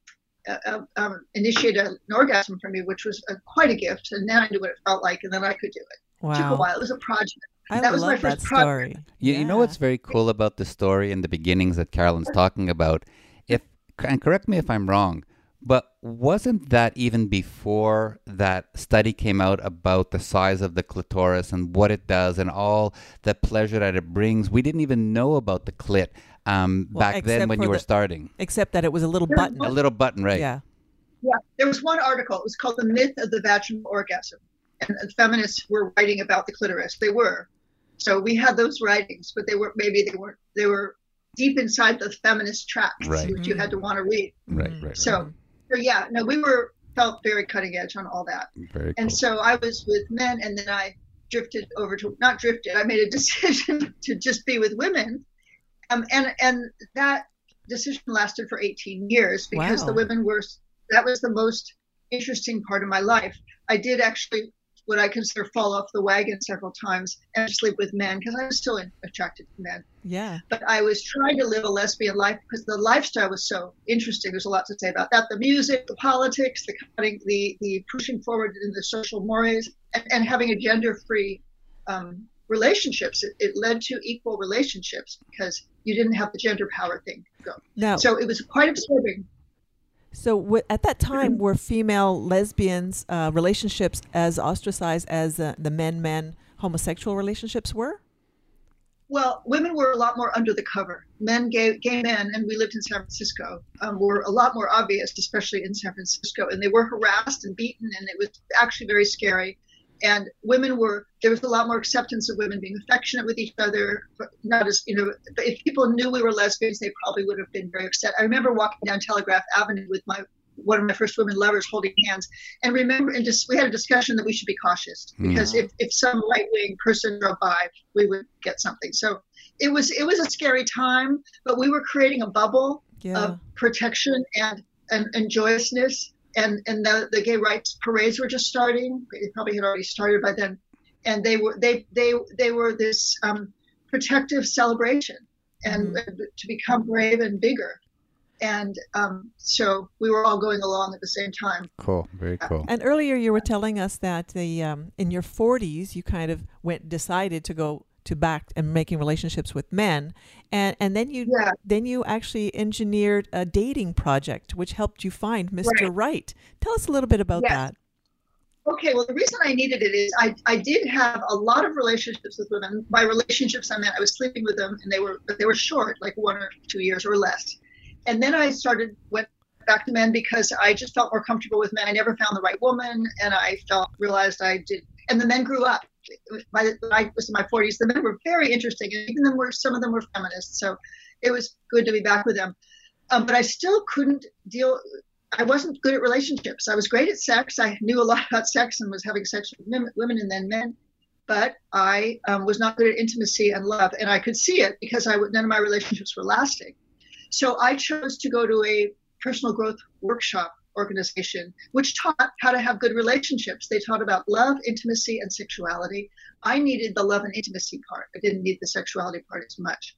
uh, uh, um, initiate an orgasm for me, which was a, quite a gift. And then I knew what it felt like, and then I could do it. It took a while. It was a project. I That was my love that first project. story. You, you know what's very cool about the story and the beginnings that Carolyn's talking about? If and correct me if I'm wrong, but wasn't that even before that study came out about the size of the clitoris and what it does and all the pleasure that it brings? We didn't even know about the clit um, Well, back then when you were the- starting. Except that it was a little Yeah. button. A little button, right? Yeah. Yeah, there was one article. It was called "The Myth of the Vaginal Orgasm," and, and feminists were writing about the clitoris. They were. So we had those writings, but they were maybe they weren't. They were deep inside the feminist tracks, Right. which you had to want to read. Right, right, right. So, so yeah, no, we were felt very cutting edge on all that. Very And cool. so I was with men, and then I drifted over to not drifted. I made a decision to just be with women, um, and and that decision lasted for 18 years because the women were. That was the most interesting part of my life. I did actually what I consider fall off the wagon several times and sleep with men because I was still attracted to men Yeah. but I was trying to live a lesbian life because the lifestyle was so interesting. There's a lot to say about that: the music, the politics, the cutting, the the pushing forward in the social mores, and, and having a gender-free um, relationships. It, it led to equal relationships because you didn't have the gender power thing go. Now, So it was quite absorbing. So w- at that time, were female lesbians uh, relationships as ostracized as uh, the men-men homosexual relationships were? Well, women were a lot more under the cover. Men, gay, gay men, and we lived in San Francisco, um, were a lot more obvious, especially in San Francisco. And they were harassed and beaten, and it was actually very scary. And women were, there was a lot more acceptance of women being affectionate with each other. Not as, you know, but if people knew we were lesbians, they probably would have been very upset. I remember walking down Telegraph Avenue with my one of my first women lovers holding hands and remember and just we had a discussion that we should be cautious hmm. because if, if some right wing person drove by we would get something so it was it was a scary time but we were creating a bubble Yeah. of protection and and, and joyousness and and the, the gay rights parades were just starting they probably had already started by then and they were they they they were this um, protective celebration and to become brave and bigger and um, so we were all going along at the same time. Cool. Very cool. And earlier you were telling us that the um, in your 40s you kind of went decided to go to back and making relationships with men, and and then you Yeah. then you actually engineered a dating project which helped you find Mr. Right. Tell us a little bit about Yes. that. Okay, well, the reason I needed it is I, I did have a lot of relationships with women. By relationships, I meant I was sleeping with them, and they were but they were short, like one or two years or less. And then I started went back to men because I just felt more comfortable with men. I never found the right woman, and I felt realized I did. And the men grew up. By the, I was in my 40s, the men were very interesting, and even them were some of them were feminists. So it was good to be back with them. Um, but I still couldn't deal. I wasn't good at relationships. I was great at sex. I knew a lot about sex and was having sex with women- women and then men, but I um, was not good at intimacy and love, and I could see it because I none of my relationships were lasting. So I chose to go to a personal growth workshop organization, which taught how to have good relationships. They taught about love, intimacy, and sexuality. I needed the love and intimacy part. I didn't need the sexuality part as much.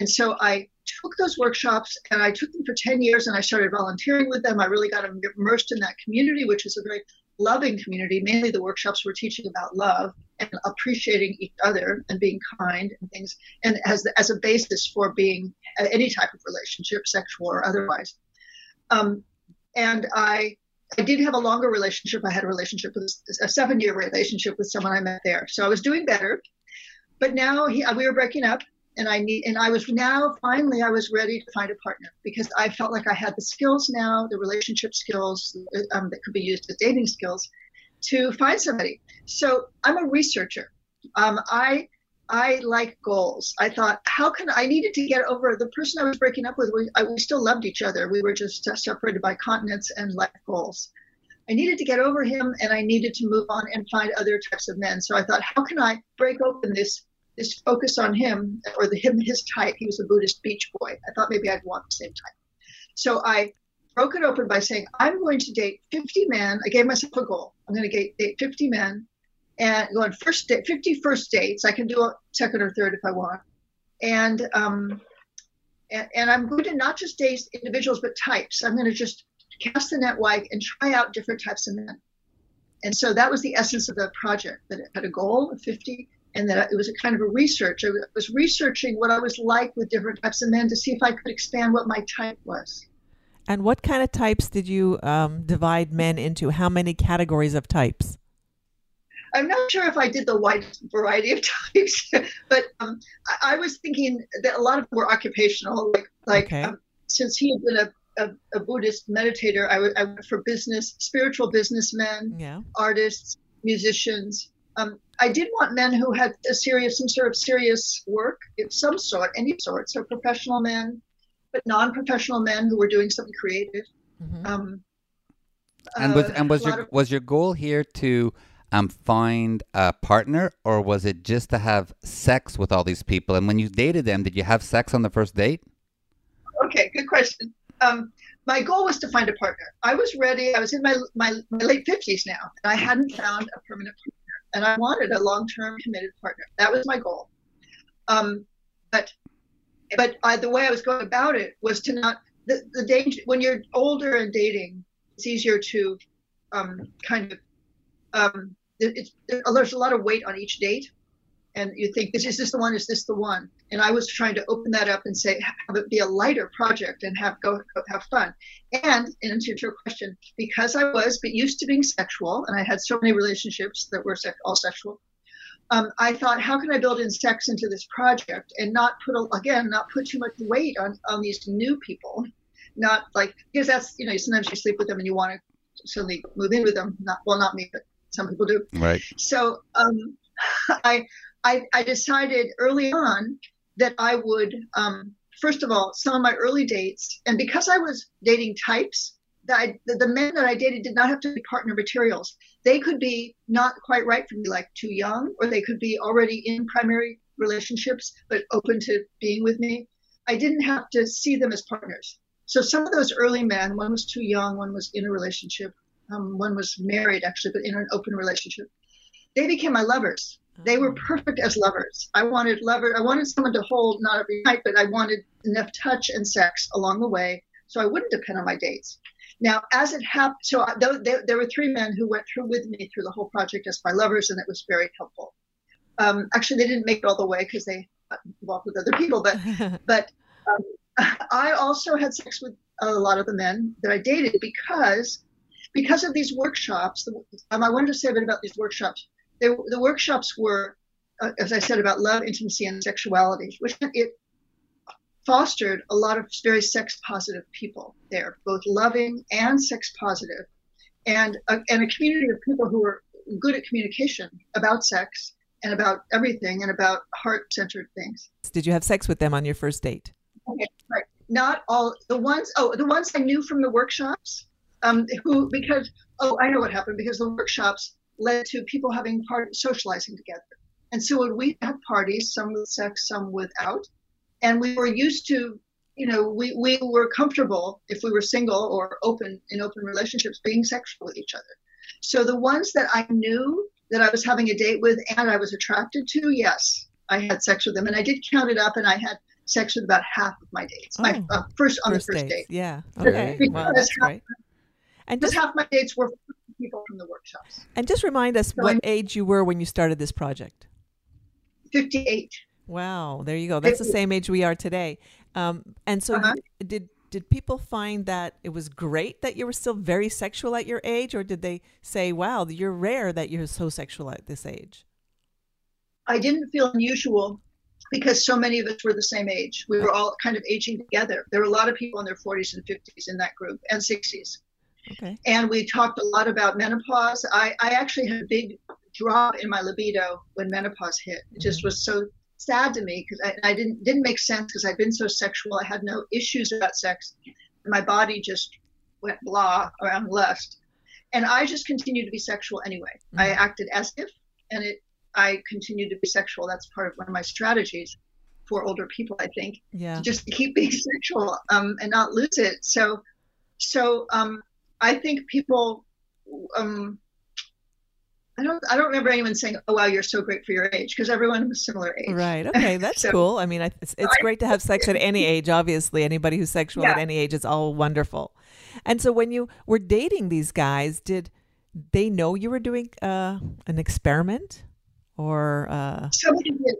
And so I took those workshops and I took them for 10 years and I started volunteering with them. I really got immersed in that community, which is a very loving community. Mainly the workshops were teaching about love and appreciating each other and being kind and things, and as, as a basis for being uh, any type of relationship, sexual or otherwise. Um, and I I did have a longer relationship. I had a relationship with a seven year relationship with someone I met there. So I was doing better. But now he, we were breaking up and I need and I was now finally I was ready to find a partner because I felt like I had the skills now, the relationship skills um, that could be used as dating skills to find somebody. So I'm a researcher. Um, I I like goals. I thought, how can I needed to get over the person I was breaking up with? We, I, we still loved each other. We were just separated by continents and life goals. I needed to get over him, and I needed to move on and find other types of men. So I thought, how can I break open this this focus on him or the him his type? He was a Buddhist beach boy. I thought maybe I'd want the same type. So I broke it open by saying, I'm going to date 50 men. I gave myself a goal. I'm going to date 50 men and go on first 50 first dates. I can do a second or third if I want. And, um, and, and I'm going to not just date individuals, but types. I'm going to just cast the net wide and try out different types of men. And so that was the essence of the project, that it had a goal of 50 and that it was a kind of a research. I was researching what I was like with different types of men to see if I could expand what my type was. And what kind of types did you um, divide men into? How many categories of types? I'm not sure if I did the wide variety of types, but um, I, I, was thinking that a lot of them were occupational. Like, like Okay. um, since he had been a, a, a Buddhist meditator, I, w- I went for business, spiritual businessmen, Yeah. artists, musicians. Um, I did want men who had a serious, some sort of serious work of some sort, any sort. So professional men, but non-professional men who were doing something creative. Mhm. Um, And was uh, and was your of- was your goal here to um find a partner or was it just to have sex with all these people? And when you dated them, did you have sex on the first date? Okay, good question. Um, my goal was to find a partner. I was ready. I was in my, my, my late 50s now, and I hadn't found a permanent partner. And I wanted a long term committed partner. That was my goal. Um, but but I, the way I was going about it was to not, the, the danger, when you're older and dating, it's easier to um, kind of, um, there's a lot of weight on each date. and you think is this the one? Is this the one? And i was trying to open that up and say have it be a lighter project and have go, have fun. And in answer to your question because i was but used to being sexual and i had so many relationships that were all sexual um, i thought how can i build in sex into this project and not put a, again not put too much weight on on these new people? Not like because that's you know sometimes you sleep with them and you want to suddenly move in with them not well not me but some people do Right. so um, I, I I decided early on that I would um, first of all some of my early dates, and because I was dating types, that I, the, the men that I dated did not have to be partner materials. They could be not quite right for me, like too young, or they could be already in primary relationships but open to being with me. I didn't have to see them as partners. So some of those early men, one was too young, one was in a relationship, um, one was married actually, but in an open relationship. They became my lovers. They were perfect as lovers. I wanted lover. I wanted someone to hold, not every night, but I wanted enough touch and sex along the way, so I wouldn't depend on my dates. Now, as it happened, so I, though, there, there were three men who went through with me through the whole project as my lovers, and it was very helpful. Um, actually, they didn't make it all the way because they got involved with other people, but but um, I also had sex with a lot of the men that I dated because because of these workshops. Um, I wanted to say a bit about these workshops. They, the workshops were, uh, as I said, about love, intimacy, and sexuality, which it fostered a lot of very sex positive people there, both loving and sex positive, and a, and a community of people who were good at communication about sex and about everything and about heart centered things. Did you have sex with them on your first date? Okay, right. Not all the ones. Oh, the ones I knew from the workshops. Um, who because oh, I know what happened because the workshops led to people having part socializing together, and so when we had parties, some with sex, some without, and we were used to, you know, we we were comfortable if we were single or open in open relationships being sexual with each other. So the ones that I knew that I was having a date with and I was attracted to, yes, I had sex with them, and I did count it up, and I had sex with about half of my dates. My Oh. uh, first on first the first date. Yeah. Because Okay. Well, half- that's great. And just half my dates were people from the workshops. and just remind us So what I'm- age you were when you started this project. Fifty-eight. Wow, there you go. That's the same age we are today. Um, and so, Uh-huh. did did people find that it was great that you were still very sexual at your age, or did they say, "Wow, you're rare that you're so sexual at this age"? I didn't feel unusual because so many of us were the same age. We were all kind of aging together. There were a lot of people in their 40s and 50s in that group and 60s. Okay. And we talked a lot about menopause. I, I actually had a big drop in my libido when menopause hit. It just was so sad to me because I, I didn't didn't make sense because I'd been so sexual. I had no issues about sex. My body just went blah around lust. And I just continued to be sexual anyway. I acted as if, and it I continued to be sexual. That's part of one of my strategies for older people, I think Yeah. just to keep being sexual um, and not lose it. So, so um, I think people, um, I don't, I don't remember anyone saying, "Oh wow, you're so great for your age," because everyone was similar age. Right. Okay, that's So- cool. I mean, it's, it's great to have sex at any age. Obviously, anybody who's sexual at any age is all wonderful. And so, when you were dating these guys, did they know you were doing uh, an experiment, or uh, Some of the,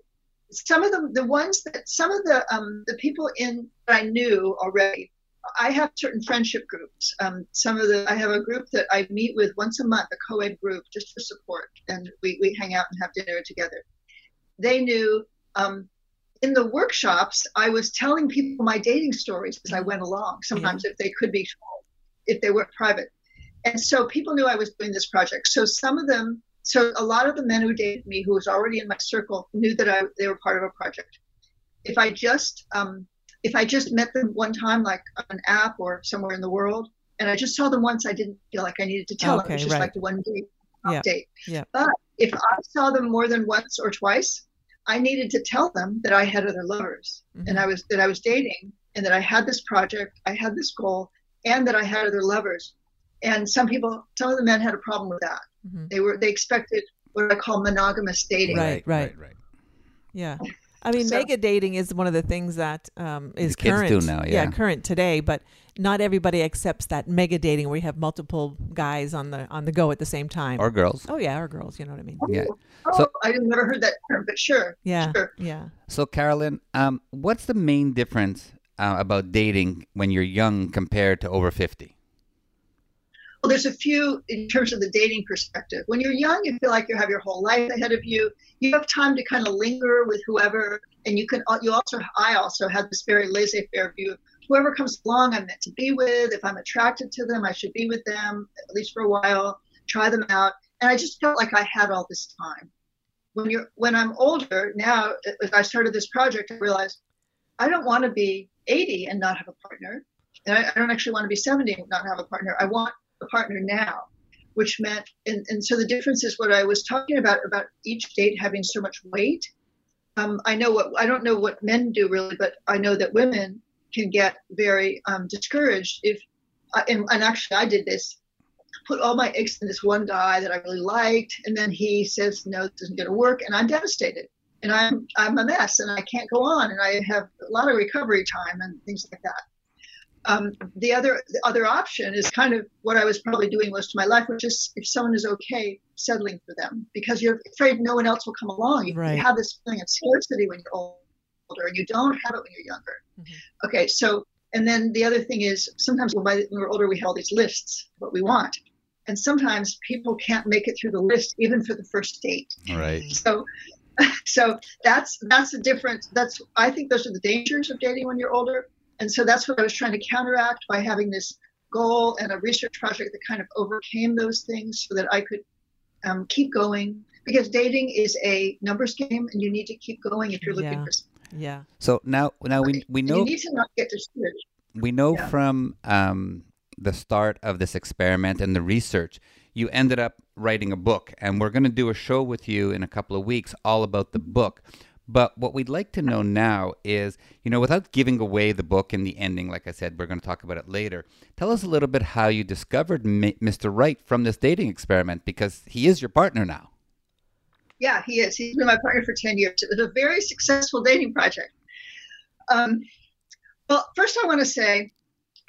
some of them, the ones that some of the um, the people in that I knew already. I have certain friendship groups. Um, some of the I have a group that I meet with once a month, a co-ed group, just for support, and we, we hang out and have dinner together. They knew um, in the workshops I was telling people my dating stories as I went along. Sometimes if they could be told, if they were private, and so people knew I was doing this project. So some of them, so a lot of the men who dated me, who was already in my circle, knew that I, they were part of a project. If I just um, if I just met them one time, like on an app or somewhere in the world, and I just saw them once, I didn't feel like I needed to tell them. It was just right. like the one date Yeah, update. yeah. But if I saw them more than once or twice, I needed to tell them that I had other lovers Mm-hmm. and I was that I was dating and that I had this project, I had this goal, and that I had other lovers. And some people, some of the men had a problem with that. Mhm. They were they expected what I call monogamous dating. Right, right. right. yeah? I mean, So- mega dating is one of the things that um, is The kids current. do now, yeah. current today. But not everybody accepts that mega dating where you have multiple guys on the on the go at the same time. Or girls. oh yeah, or girls. You know what I mean? Yeah. Oh, So- I never heard that term, but sure. Yeah, Sure. yeah. So, Carolyn, um, what's the main difference uh, about dating when you're young compared to over 50? Well, there's a few in terms of the dating perspective. When you're young, you feel like you have your whole life ahead of you. You have time to kind of linger with whoever, and you can. You also, I also had this very laissez-faire view of whoever comes along, I'm meant to be with. If I'm attracted to them, I should be with them at least for a while, try them out. And I just felt like I had all this time. When you're, when I'm older now, as I started this project, I realized I don't want to be 80 and not have a partner. And I, I don't actually want to be 70 and not have a partner. I want a partner now, which meant, and, and so the difference is what I was talking about, about each date having so much weight. Um, I know what, I don't know what men do really, but I know that women can get very um, discouraged if, I, and, and actually I did this, put all my eggs in this one guy that I really liked, and then he says, no, this isn't going to work, and I'm devastated. And I'm I'm a mess, and I can't go on, and I have a lot of recovery time and things like that. Um, the other the other option is kind of what I was probably doing most of my life, which is if someone is okay settling for them because you're afraid no one else will come along. You, Right. you have this feeling of scarcity when you're older, and you don't have it when you're younger. Mhm. Okay, so and then the other thing is sometimes when, by, when we're older we have all these lists what we want, and sometimes people can't make it through the list even for the first date. Right. So, so that's that's the difference. That's I think those are the dangers of dating when you're older, and so that's what I was trying to counteract by having this goal and a research project that kind of overcame those things, so that I could um, keep going. Because dating is a numbers game, and you need to keep going if you're looking Yeah. for. Yeah. So now, now we we and know you need to not get discouraged. we know Yeah. from um, the start of this experiment and the research, you ended up writing a book, and we're going to do a show with you in a couple of weeks all about the book. But what we'd like to know now is, you know, without giving away the book and the ending, like I said, we're going to talk about it later. Tell us a little bit how you discovered M- Mr. Right from this dating experiment because he is your partner now. Yeah, he is. He's been my partner for 10 years. It was a very successful dating project. Um, well, first, I want to say,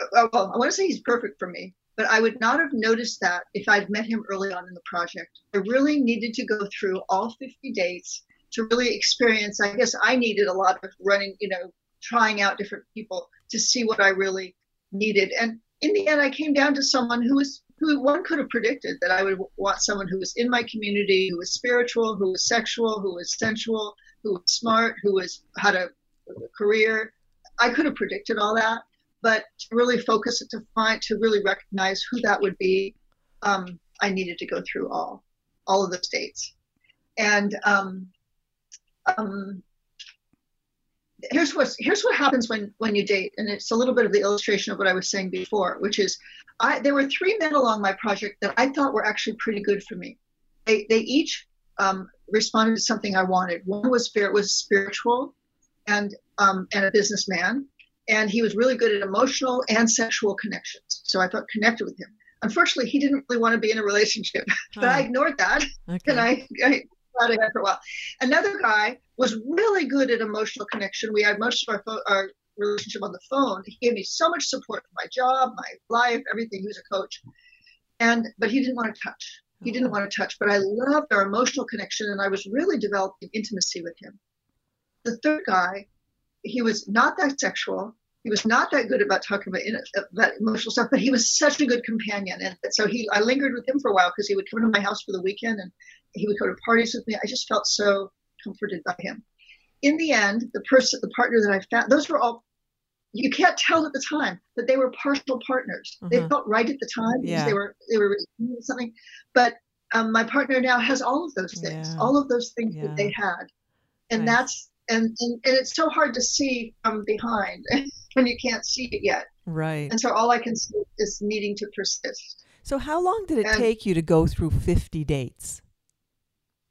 uh, well, I want to say he's perfect for me, but I would not have noticed that if I'd met him early on in the project. I really needed to go through all 50 dates to really experience. I guess I needed a lot of running, you know, trying out different people to see what I really needed. And in the end, I came down to someone who was who one could have predicted that I would want someone who was in my community, who was spiritual, who was sexual, who was sensual, who was smart, who was had a, a career. I could have predicted all that, but to really focus it to find to really recognize who that would be, um, I needed to go through all all of the states, and um, um, here's what here's what happens when when you date, and it's a little bit of the illustration of what I was saying before, which is I there were three men along my project that I thought were actually pretty good for me. They they each um, responded to something I wanted. One was spirit was spiritual, and um, and a businessman, and he was really good at emotional and sexual connections. So I felt connected with him. Unfortunately, he didn't really want to be in a relationship, but I ignored that Okay. and I, I got ahead for a while. Another guy was really good at emotional connection. We had most of our, our relationship on the phone. He gave me so much support for my job, my life, everything. He was a coach, and but he didn't want to touch. He didn't want to touch, but I loved our emotional connection, and I was really developing intimacy with him. The third guy, he was not that sexual. He was not that good about talking about, in- about emotional stuff, but he was such a good companion. And so he, I lingered with him for a while because he would come to my house for the weekend and he would go to parties with me. I just felt so comforted by him. In the end, the person, the partner that I found, those were all, you can't tell at the time, but they were partial partners. They Mhm. felt right at the time because they were, they were something. But um, my partner now has all of those things, Yeah. all of those things Yeah. that they had. And Nice. that's, and, and, and it's so hard to see from behind when you can't see it yet. Right. And so all I can see is needing to persist. So how long did it and- take you to go through 50 dates?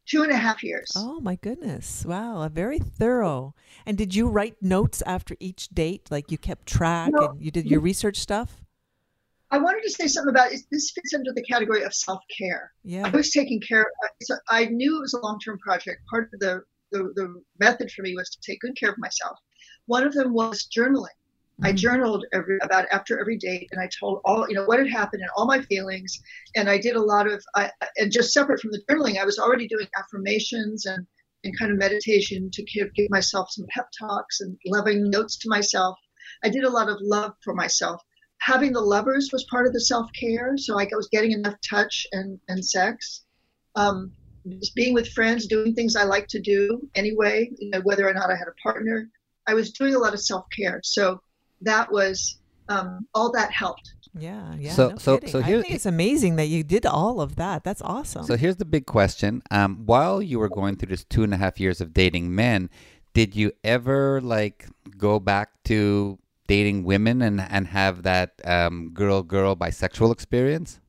Two and a half years. Oh my goodness. Wow, a very thorough. And did you write notes after each date? Like you kept track No. and you did your research stuff? I wanted to say something about this fits under the category of self care. Yeah. I was taking care. So I knew it was a long term project. Part of the the, the method for me was to take good care of myself. One of them was journaling. I journaled every about after every date, and I told all you know what had happened and all my feelings. And I did a lot of I, and just separate from the journaling, I was already doing affirmations and and kind of meditation to give, give myself some pep talks and loving notes to myself. I did a lot of love for myself. Having the lovers was part of the self care, so I was getting enough touch and and sex. Um, just being with friends, doing things I like to do anyway, you know, whether or not I had a partner. I was doing a lot of self care. So that was um, all that helped. Yeah, yeah. So- no so- kidding. so I here- think it's amazing that you did all of that. That's awesome. So here's the big question. Um, while you were going through this two and a half years of dating men, did you ever like go back to dating women and, and have that um, girl girl bisexual experience?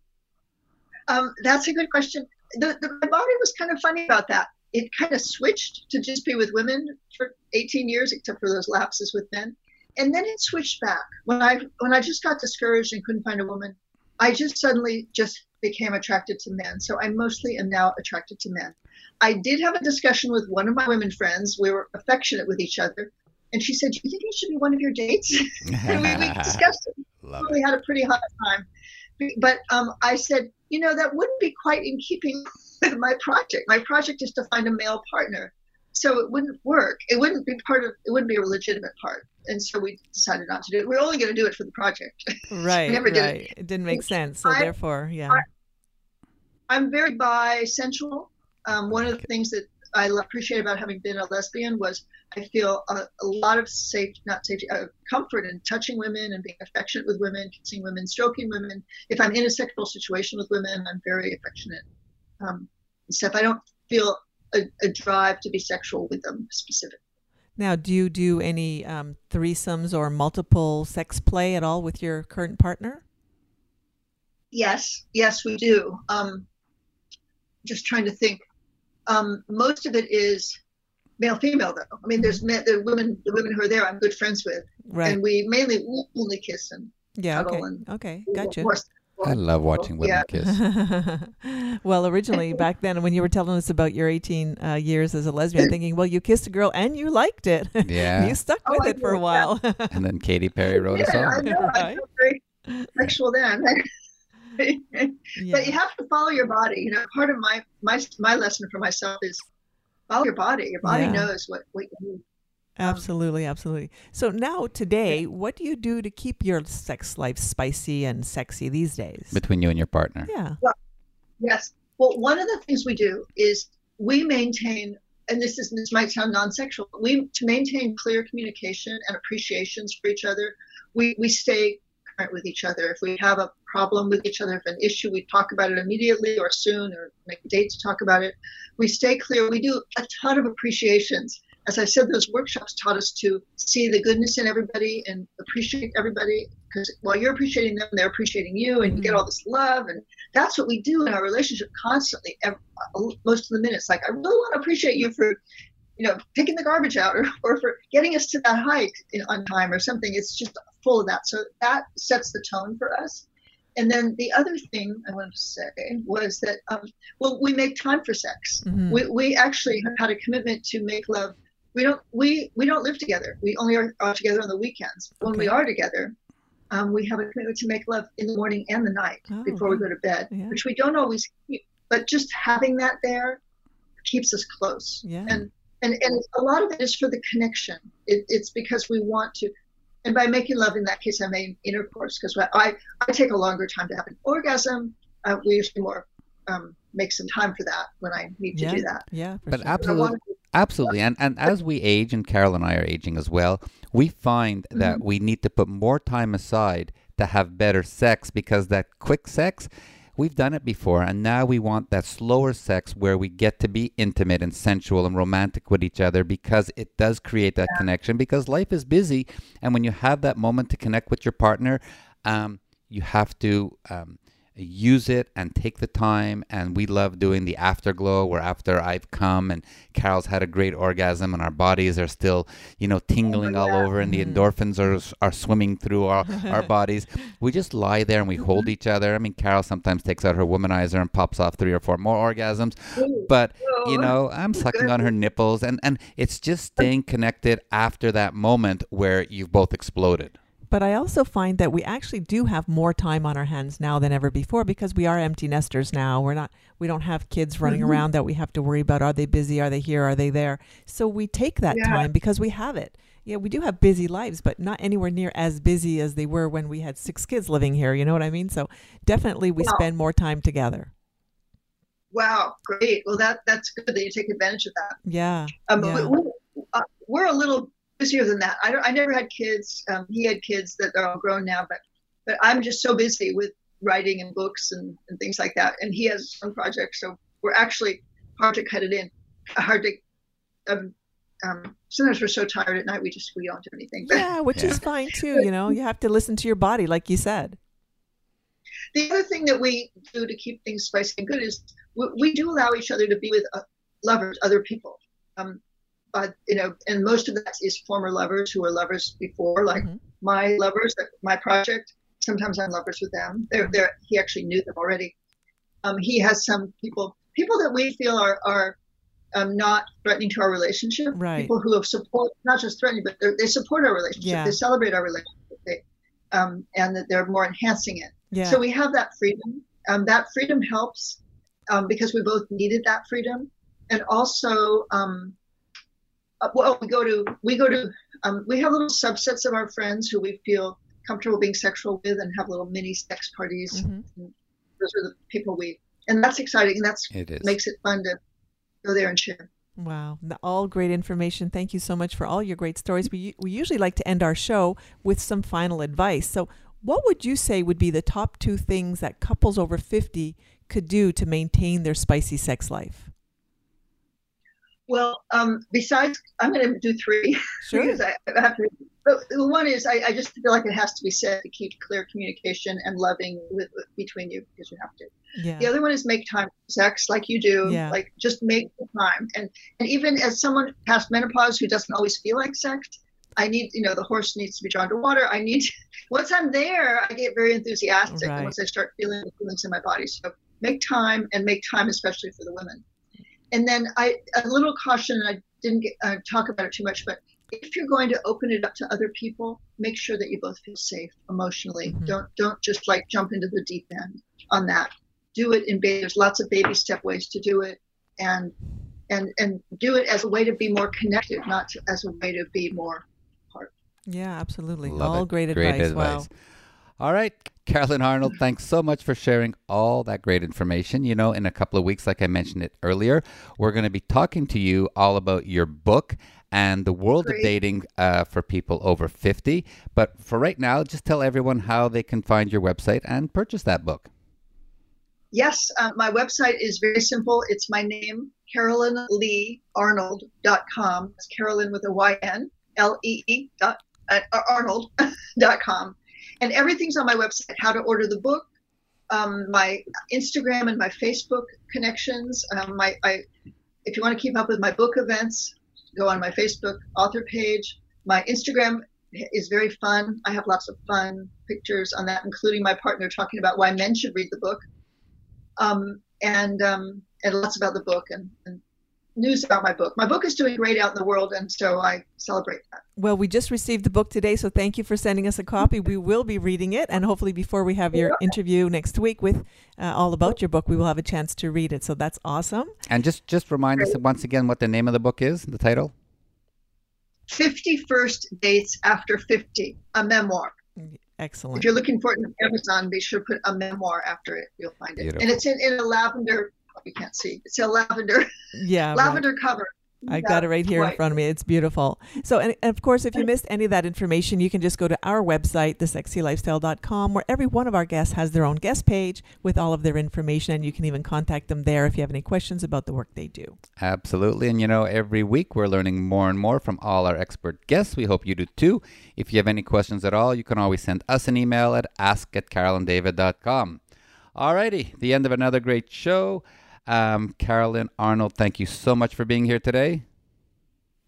Um, that's a good question. The, the, my body was kind of funny about that. It kind of switched to just be with women for 18 years, except for those lapses with men, and then it switched back when I when I just got discouraged and couldn't find a woman. I just suddenly just became attracted to men. So I mostly am now attracted to men. I did have a discussion with one of my women friends. We were affectionate with each other, and she said, "Do you think it should be one of your dates?" and we, we discussed it Love we had a pretty hard time. But um, I said, you know, that wouldn't be quite in keeping with my project. My project is to find a male partner, so it wouldn't work. It wouldn't be part of. It wouldn't be a legitimate part, and so we decided not to do it. We're only going to do it for the project. right, never did it. right. It. didn't make sense. So I- therefore, yeah. I- I'm very bisensual. Um, one of the things that I appreciate about having been a lesbian was I feel a, a lot of safe, not safety, uh, comfort in touching women and being affectionate with women, kissing women, stroking women. If I'm in a sexual situation with women, I'm very affectionate um, stuff. I don't feel a, a drive to be sexual with them specifically. now, do you do any um, threesomes or multiple sex play at all with your current partner? Yes, yes, we do. Um, just trying to think. Um, most of it is male female though. I mean, there's men, the women, the women who are there, I'm good friends with, Right. and we mainly we only kiss and yeah. Okay. and- Okay. we're Gotcha. I love watching women Yeah. kiss. well, originally back then, when you were telling us about your 18 uh, years as a lesbian, thinking, well, you kissed a girl and you liked it. Yeah. you stuck Oh, with I it for a while. And then Katy Perry wrote a Yeah, I song. know. I Right. feel very sexual then. But you have to follow your body. You know, part of my my my lesson for myself is follow your body. Your body Yeah. knows what what you need. Um, absolutely, absolutely. So now, today, what do you do to keep your sex life spicy and sexy these days? Between you and your partner. yeah. Well, Yes. Well, one of the things we do is we maintain, and this is this might sound non-sexual, but we to maintain clear communication and appreciations for each other. We we stay current with each other. If we have a problem with each other, if an issue, we talk about it immediately or soon, or make a date to talk about it. We stay clear. We do a ton of appreciations. As I said, those workshops taught us to see the goodness in everybody and appreciate everybody. Because while you're appreciating them, they're appreciating you, and you get mm-hmm. all this love and that's what we do in our relationship constantly ev uh, most of the minutes like i really want to appreciate you for you know picking the garbage out or, or for getting us to that hike in, on time or something it's just full of that so that sets the tone for us. And then the other thing i wanted to say was that um, well we make time for sex. Mhm. we, we actually have had a commitment to make love. We don't we we don't live together. We only are, are together on the weekends. When we are together um, we have a commitment to make love in the morning and the night Oh, before we go to bed Yeah. which we don't always keep. But just having that there keeps us close. Yeah. and and and a lot of it is for the connection. It, it's because we want to and by making love in that case i mean intercourse because I, I take a longer time to have an orgasm uh, we usually more um, make some time for that when i need to yeah. do that Yeah. For But sure. Absolutely, absolutely, and and as we age, and Carol and I are aging as well, we find that we need to put more time aside to have better sex because that quick sex, we've done it before, and now we want that slower sex where we get to be intimate and sensual and romantic with each other because it does create that connection. Because life is busy, and when you have that moment to connect with your partner, um, you have to. Um, use it and take the time. And we love doing the afterglow where after I've come and Carol's had a great orgasm and our bodies are still, you know, tingling oh, all over and the mm-hmm. endorphins are, are swimming through our, our bodies. We just lie there and we mm-hmm. hold each other. I mean, Carol sometimes takes out her womanizer and pops off three or four more orgasms. But, you know, I'm sucking on her nipples and, and it's just staying connected after that moment where you've both exploded. But I also find that we actually do have more time on our hands now than ever before because we are empty nesters now. We're not we don't have kids running Mm-hmm. around that we have to worry about are they busy, are they here, are they there. So we take that Yeah. time because we have it. Yeah, we do have busy lives, but not anywhere near as busy as they were when we had six kids living here, you know what I mean? So definitely we Wow. spend more time together. Wow, great. Well, that that's good that you take advantage of that. Yeah. Um, Yeah. we, we, uh, we're a little busier than that. I, don't, I never had kids. Um, he had kids that are all grown now, but but I'm just so busy with writing and books and, and things like that. And he has some projects, so we're actually hard to cut it in. Hard to. Um, um, sometimes we're so tired at night we just we don't do anything. But Yeah, which Yeah. is fine too, you know. You have to listen to your body like you said. the other thing that we do to keep things spicy and good is we, we do allow each other to be with uh, lovers, other people. Um, but you know, and most of that is former lovers who were lovers before, like Mhm. my lovers, my project. Sometimes I'm lovers with them. They're, they're, he actually knew them already. Um, he has some people, people that we feel are are um, not threatening to our relationship. Right. People who have support, not just threatening, but they support our relationship. Yeah. They celebrate our relationship. They, um, and that they're more enhancing it. Yeah. So we have that freedom. Um, that freedom helps um, because we both needed that freedom, and also, um, uh, well, we go to we go to um, we have little subsets of our friends who we feel comfortable being sexual with, and have little mini sex parties. Mhm. Those are the people we, and that's exciting. And that's It is. makes it fun to go there and share. Wow, all great information. Thank you so much for all your great stories. We we usually like to end our show with some final advice. So, what would you say would be the top two things that couples over 50 could do to maintain their spicy sex life? Well, um, besides, I'm going to do three. Sure. because I, I have to. But the one is, I, I just feel like it has to be said to keep clear communication and loving with, with between you because you have to. Yeah. The other one is make time for sex, like you do. Yeah. Like just make the time. And and even as someone past menopause who doesn't always feel like sex, I need, you know, the horse needs to be drawn to water. I need. To, Once I'm there, I get very enthusiastic. Right. And once I start feeling the feelings in my body, so make time and make time especially for the women. And then I a little caution. I didn't get, uh, talk about it too much, but if you're going to open it up to other people, make sure that you both feel safe emotionally. Mhm. Don't don't just like jump into the deep end on that. Do it in baby. There's lots of baby step ways to do it, and and and do it as a way to be more connected, not to, as a way to be more apart. yeah, absolutely. Love all it. great advice. Wow. All right, Carolyn Arnold, thanks so much for sharing all that great information. You know, in a couple of weeks, like I mentioned it earlier, we're going to be talking to you all about your book and the world of dating uh, for people over 50. But for right now, just tell everyone how they can find your website and purchase that book. Yes, uh, my website is very simple. It's my name, CarolynLeeArnold.com. It's Carolyn with a Y N L E E dot uh, Arnold.com. And everything's on my website how to order the book, um, my Instagram and my Facebook connections. Um, my, I, if you want to keep up with my book events, go on my Facebook author page. My Instagram is very fun. I have lots of fun pictures on that, including my partner talking about why men should read the book um, and um, and lots about the book and, and news about my book. My book is doing great out in the world, and so I celebrate that. Well, we just received the book today, so thank you for sending us a copy. We will be reading it, and hopefully, before we have your interview next week with uh, all about your book, we will have a chance to read it. So that's awesome. And just, just remind us once again what the name of the book is, the title. Fifty First Dates After 50, a memoir. Excellent. If you're looking for it on Amazon, be sure to put a memoir after it. You'll find it. Beautiful. And it's in, in a lavender, you can't see, it's a lavender, Yeah, right. lavender cover. I got it right here in front of me. It's beautiful. So, and, and of course, if you missed any of that information, you can just go to our website, thesexylifestyle.com, where every one of our guests has their own guest page with all of their information. And you can even contact them there if you have any questions about the work they do. Absolutely. And you know, every week we're learning more and more from all our expert guests. We hope you do too. If you have any questions at all, you can always send us an email at ask at carolanddavid.com. Alrighty, the end of another great show. Um, Carolyn Arnold, thank you so much for being here today.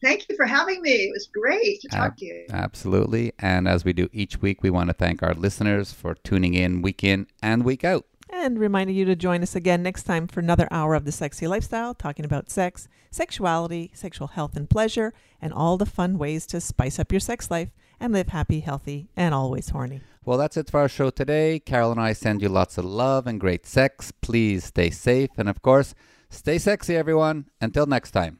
Thank you for having me. It was great to talk Ab- to you. Absolutely. And as we do each week, we want to thank our listeners for tuning in week in and week out. And reminding you to join us again next time for another hour of the sexy lifestyle, talking about sex, sexuality, sexual health and pleasure, and all the fun ways to spice up your sex life and live happy, healthy, and always horny. Well, that's it for our show today. Carol and I send you lots of love and great sex. Please stay safe. And of course, stay sexy, everyone. Until next time.